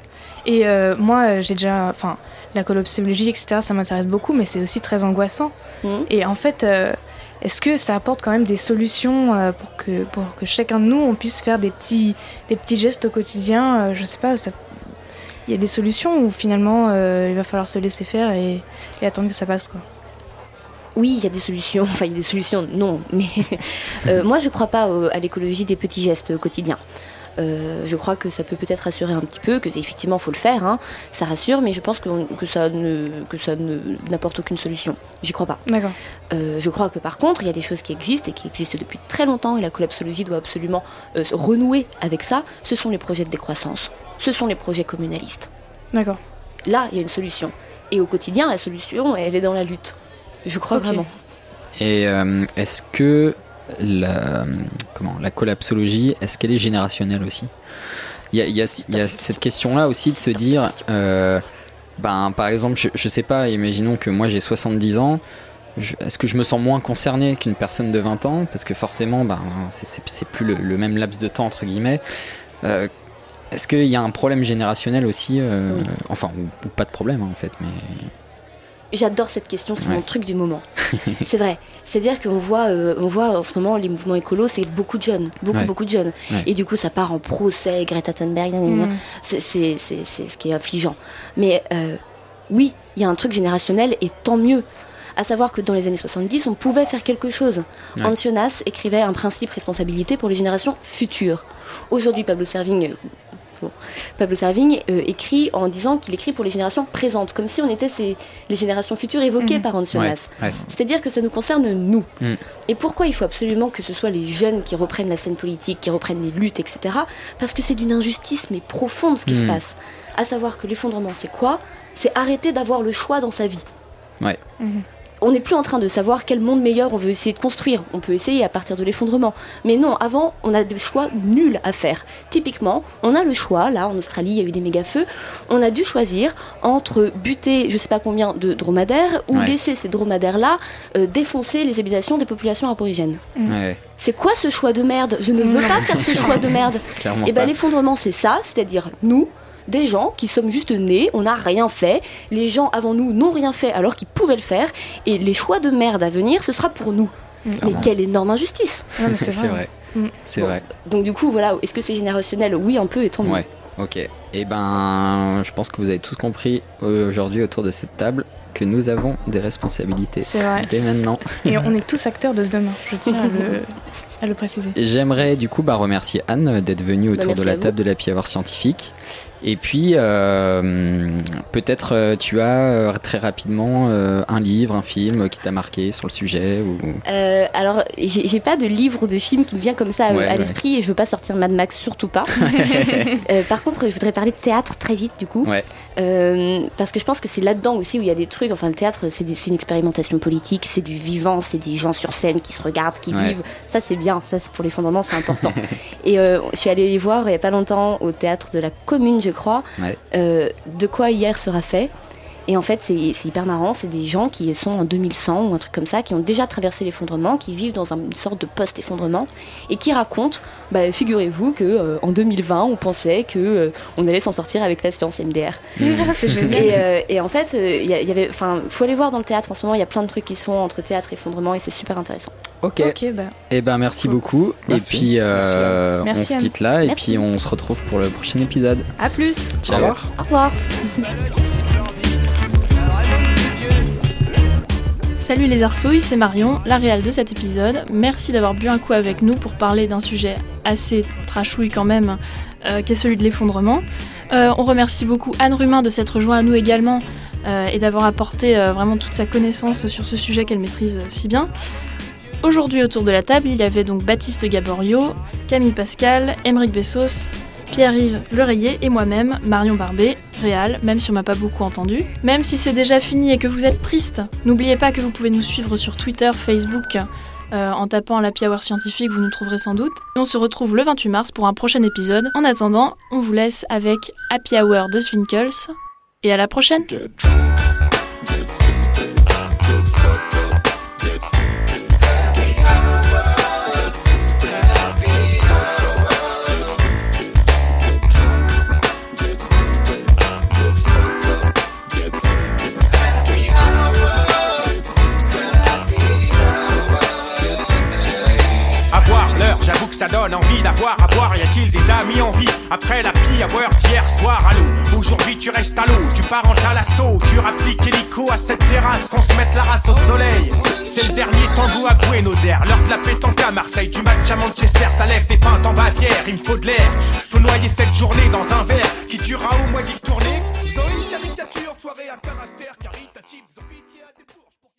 [SPEAKER 4] Et euh, moi, j'ai déjà. Enfin, la collapsologie, etc., ça m'intéresse beaucoup, mais c'est aussi très angoissant.
[SPEAKER 8] Mhm.
[SPEAKER 4] Et en fait, euh, est-ce que ça apporte quand même des solutions euh, pour, que, pour que chacun de nous, on puisse faire des petits, des petits gestes au quotidien euh, Je sais pas, il y a des solutions où finalement euh, il va falloir se laisser faire et, et attendre que ça passe, quoi?
[SPEAKER 8] Oui, il y a des solutions. Enfin, il y a des solutions, non. Mais euh, moi, je crois pas à l'écologie des petits gestes quotidiens. Euh, je crois que ça peut peut-être rassurer un petit peu, que effectivement faut le faire, hein. ça rassure, mais je pense que, que ça ne que ça ne n'apporte aucune solution. J'y crois pas.
[SPEAKER 4] D'accord.
[SPEAKER 8] Euh, je crois que par contre, il y a des choses qui existent et qui existent depuis très longtemps, et la collapsologie doit absolument euh, se renouer avec ça. Ce sont les projets de décroissance, ce sont les projets communalistes.
[SPEAKER 4] D'accord.
[SPEAKER 8] Là, il y a une solution. Et au quotidien, la solution, elle est dans la lutte. Je crois vraiment.
[SPEAKER 3] Et euh, est-ce que la, comment, la collapsologie, est-ce qu'elle est générationnelle aussi? Il y a, y a- y a cette question-là aussi de se dire, euh, ben, par exemple, je, je sais pas, imaginons que moi j'ai 70 ans, est-ce que je me sens moins concerné qu'une personne de 20 ans? Parce que forcément, ben, c'est- plus le, le même laps de temps, entre guillemets. Euh, est-ce qu'il y a un problème générationnel aussi euh,
[SPEAKER 8] Oui.
[SPEAKER 3] Enfin, ou, ou pas de problème hein, en fait, mais.
[SPEAKER 8] J'adore cette question, c'est
[SPEAKER 3] Ouais.
[SPEAKER 8] mon truc du moment. c'est vrai. C'est-à-dire qu'on voit, euh, on voit en ce moment les mouvements écolos, c'est beaucoup de jeunes, beaucoup,
[SPEAKER 3] Ouais.
[SPEAKER 8] beaucoup de jeunes.
[SPEAKER 3] Ouais.
[SPEAKER 8] Et du coup, ça part en procès, Greta Thunberg.
[SPEAKER 4] Mm.
[SPEAKER 8] C'est- c'est c'est- c'est ce qui est affligeant. Mais euh, oui, il y a un truc générationnel et tant mieux. À savoir que dans les années 70, on pouvait faire quelque chose. Jonas écrivait un principe responsabilité pour les générations futures. Aujourd'hui, Pablo Servigne, Pablo Servigne euh, écrit en disant qu'il écrit pour les générations présentes, comme si on était ces, les générations futures évoquées
[SPEAKER 4] Mhm.
[SPEAKER 8] par Hans Jonas.
[SPEAKER 3] Ouais, ouais.
[SPEAKER 8] C'est-à-dire que ça nous concerne nous.
[SPEAKER 3] Mm.
[SPEAKER 8] Et pourquoi il faut absolument que ce soit les jeunes qui reprennent la scène politique, qui reprennent les luttes, etc. Parce que c'est d'une injustice mais profonde ce qui se
[SPEAKER 3] Mm.
[SPEAKER 8] passe. À savoir que l'effondrement, c'est quoi? C'est arrêter d'avoir le choix dans sa vie.
[SPEAKER 3] Ouais.
[SPEAKER 8] On n'est plus en train de savoir quel monde meilleur on veut essayer de construire. On peut essayer à partir de l'effondrement. Mais non, avant, on a des choix nuls à faire. Typiquement, on a le choix, là, en Australie, il y a eu des méga-feux, on a dû choisir entre buter je sais pas combien de dromadaires ou
[SPEAKER 3] Ouais.
[SPEAKER 8] laisser ces dromadaires-là euh, défoncer les habitations des populations aborigènes.
[SPEAKER 3] Ouais,
[SPEAKER 8] C'est quoi ce choix de merde? Je ne veux pas faire ce choix de merde.
[SPEAKER 3] clairement.
[SPEAKER 8] Et ben
[SPEAKER 3] pas.
[SPEAKER 8] l'effondrement, c'est ça, c'est-à-dire nous, des gens qui sommes juste nés, on n'a rien fait. Les gens avant nous n'ont rien fait alors qu'ils pouvaient le faire. Et les choix de merde à venir, ce sera pour nous. Mais
[SPEAKER 3] Clairement.
[SPEAKER 8] quelle énorme injustice
[SPEAKER 4] c'est vrai.
[SPEAKER 3] vrai.
[SPEAKER 4] Mm.
[SPEAKER 3] C'est
[SPEAKER 8] Bon,
[SPEAKER 3] vrai.
[SPEAKER 8] Donc du coup, voilà, est-ce que c'est générationnel? Oui, un peu, et tant mieux.
[SPEAKER 3] Ouais, ok. Et ben, je pense que vous avez tous compris euh, aujourd'hui autour de cette table que nous avons des responsabilités
[SPEAKER 4] C'est vrai.
[SPEAKER 3] dès maintenant.
[SPEAKER 4] Et on est tous acteurs de demain, je tiens à le, à le préciser.
[SPEAKER 3] J'aimerais du coup bah, remercier Anne d'être venue autour
[SPEAKER 8] merci
[SPEAKER 3] de la table de la Piaveur scientifique. Et puis, euh, peut-être euh, tu as euh, très rapidement un livre, un film qui t'a marqué sur le sujet ou...
[SPEAKER 8] Alors, j'ai pas de livre ou de film qui me vient comme ça
[SPEAKER 3] Ouais,
[SPEAKER 8] à
[SPEAKER 3] ouais.
[SPEAKER 8] l'esprit et je veux pas sortir Mad Max, surtout pas. Par contre, je voudrais parler de théâtre très vite du coup.
[SPEAKER 3] Ouais.
[SPEAKER 8] Euh, parce que je pense que c'est là-dedans aussi où il y a des trucs. Enfin, le théâtre, c'est une expérimentation politique, c'est du vivant, c'est des gens sur scène qui se regardent, qui
[SPEAKER 3] Ouais.
[SPEAKER 8] vivent. Ça, c'est bien. Ça, c'est pour l'effondrement, c'est important. et euh, je suis allée les voir il y a pas longtemps au théâtre de la Commune, je crois.
[SPEAKER 3] Ouais.
[SPEAKER 8] Euh, de quoi hier sera fait. Et en fait, c'est hyper marrant. C'est des gens qui sont en 2100 ou un truc comme ça, qui ont déjà traversé l'effondrement, qui vivent dans un- une sorte de post-effondrement et qui racontent bah, figurez-vous que euh, en 2020, on pensait que euh, on allait s'en sortir avec la science MDR.
[SPEAKER 4] c'est génial.
[SPEAKER 8] Et, euh, et en fait, euh, il y, il y avait, enfin, faut aller voir dans le théâtre en ce moment. Il y a plein de trucs qui se font entre théâtre et effondrement et c'est super intéressant.
[SPEAKER 3] Ok.
[SPEAKER 4] Ok, bah.
[SPEAKER 3] Eh ben merci beaucoup.
[SPEAKER 2] Merci.
[SPEAKER 3] Et puis euh,
[SPEAKER 4] Merci, Anne.
[SPEAKER 3] on
[SPEAKER 4] Merci,
[SPEAKER 3] se quitte là et puis on se retrouve pour le prochain épisode.
[SPEAKER 4] À plus
[SPEAKER 3] Ciao.
[SPEAKER 2] revoir.
[SPEAKER 8] Au revoir.
[SPEAKER 12] Salut les arsouilles, c'est Marion, la réelle de cet épisode. Merci d'avoir bu un coup avec nous pour parler d'un sujet assez trashouille quand même, euh, qui est celui de l'effondrement. Euh, on remercie beaucoup Anne Rumain de s'être joint à nous également euh, et d'avoir apporté vraiment toute sa connaissance sur ce sujet qu'elle maîtrise si bien. Aujourd'hui autour de la table, il y avait donc Baptiste Gaborio, Camille Pascal, Émeric Bessos, Pierre-Yves Lerayet et moi-même, Marion Barbet, Réal, même si on m'a pas beaucoup entendu. Même si c'est déjà fini et que vous êtes triste, n'oubliez pas que vous pouvez nous suivre sur Twitter, Facebook, euh, en tapant la Hour scientifique, vous nous trouverez sans doute. Et on se retrouve le 28 mars pour un prochain épisode. En attendant, on vous laisse avec Happy Hour de Swinkles. Et à la prochaine
[SPEAKER 13] ça donne envie d'avoir à boire. Y a-t-il des amis en vie après la hour d'hier soir à l'eau? Aujourd'hui tu restes à l'eau, tu pars en l'assaut, tu rappliques hélico à cette terrasse, qu'on se mette la race au soleil. C'est le dernier tango à Buenos Aires, l'heure de la pétanque à Marseille, du match à Manchester, ça lève des pintes en Bavière. Il me faut de l'air, faut noyer cette journée dans un verre qui durera au moins 10 tournées. Ils ont une caricature, soirée à caractère caritative.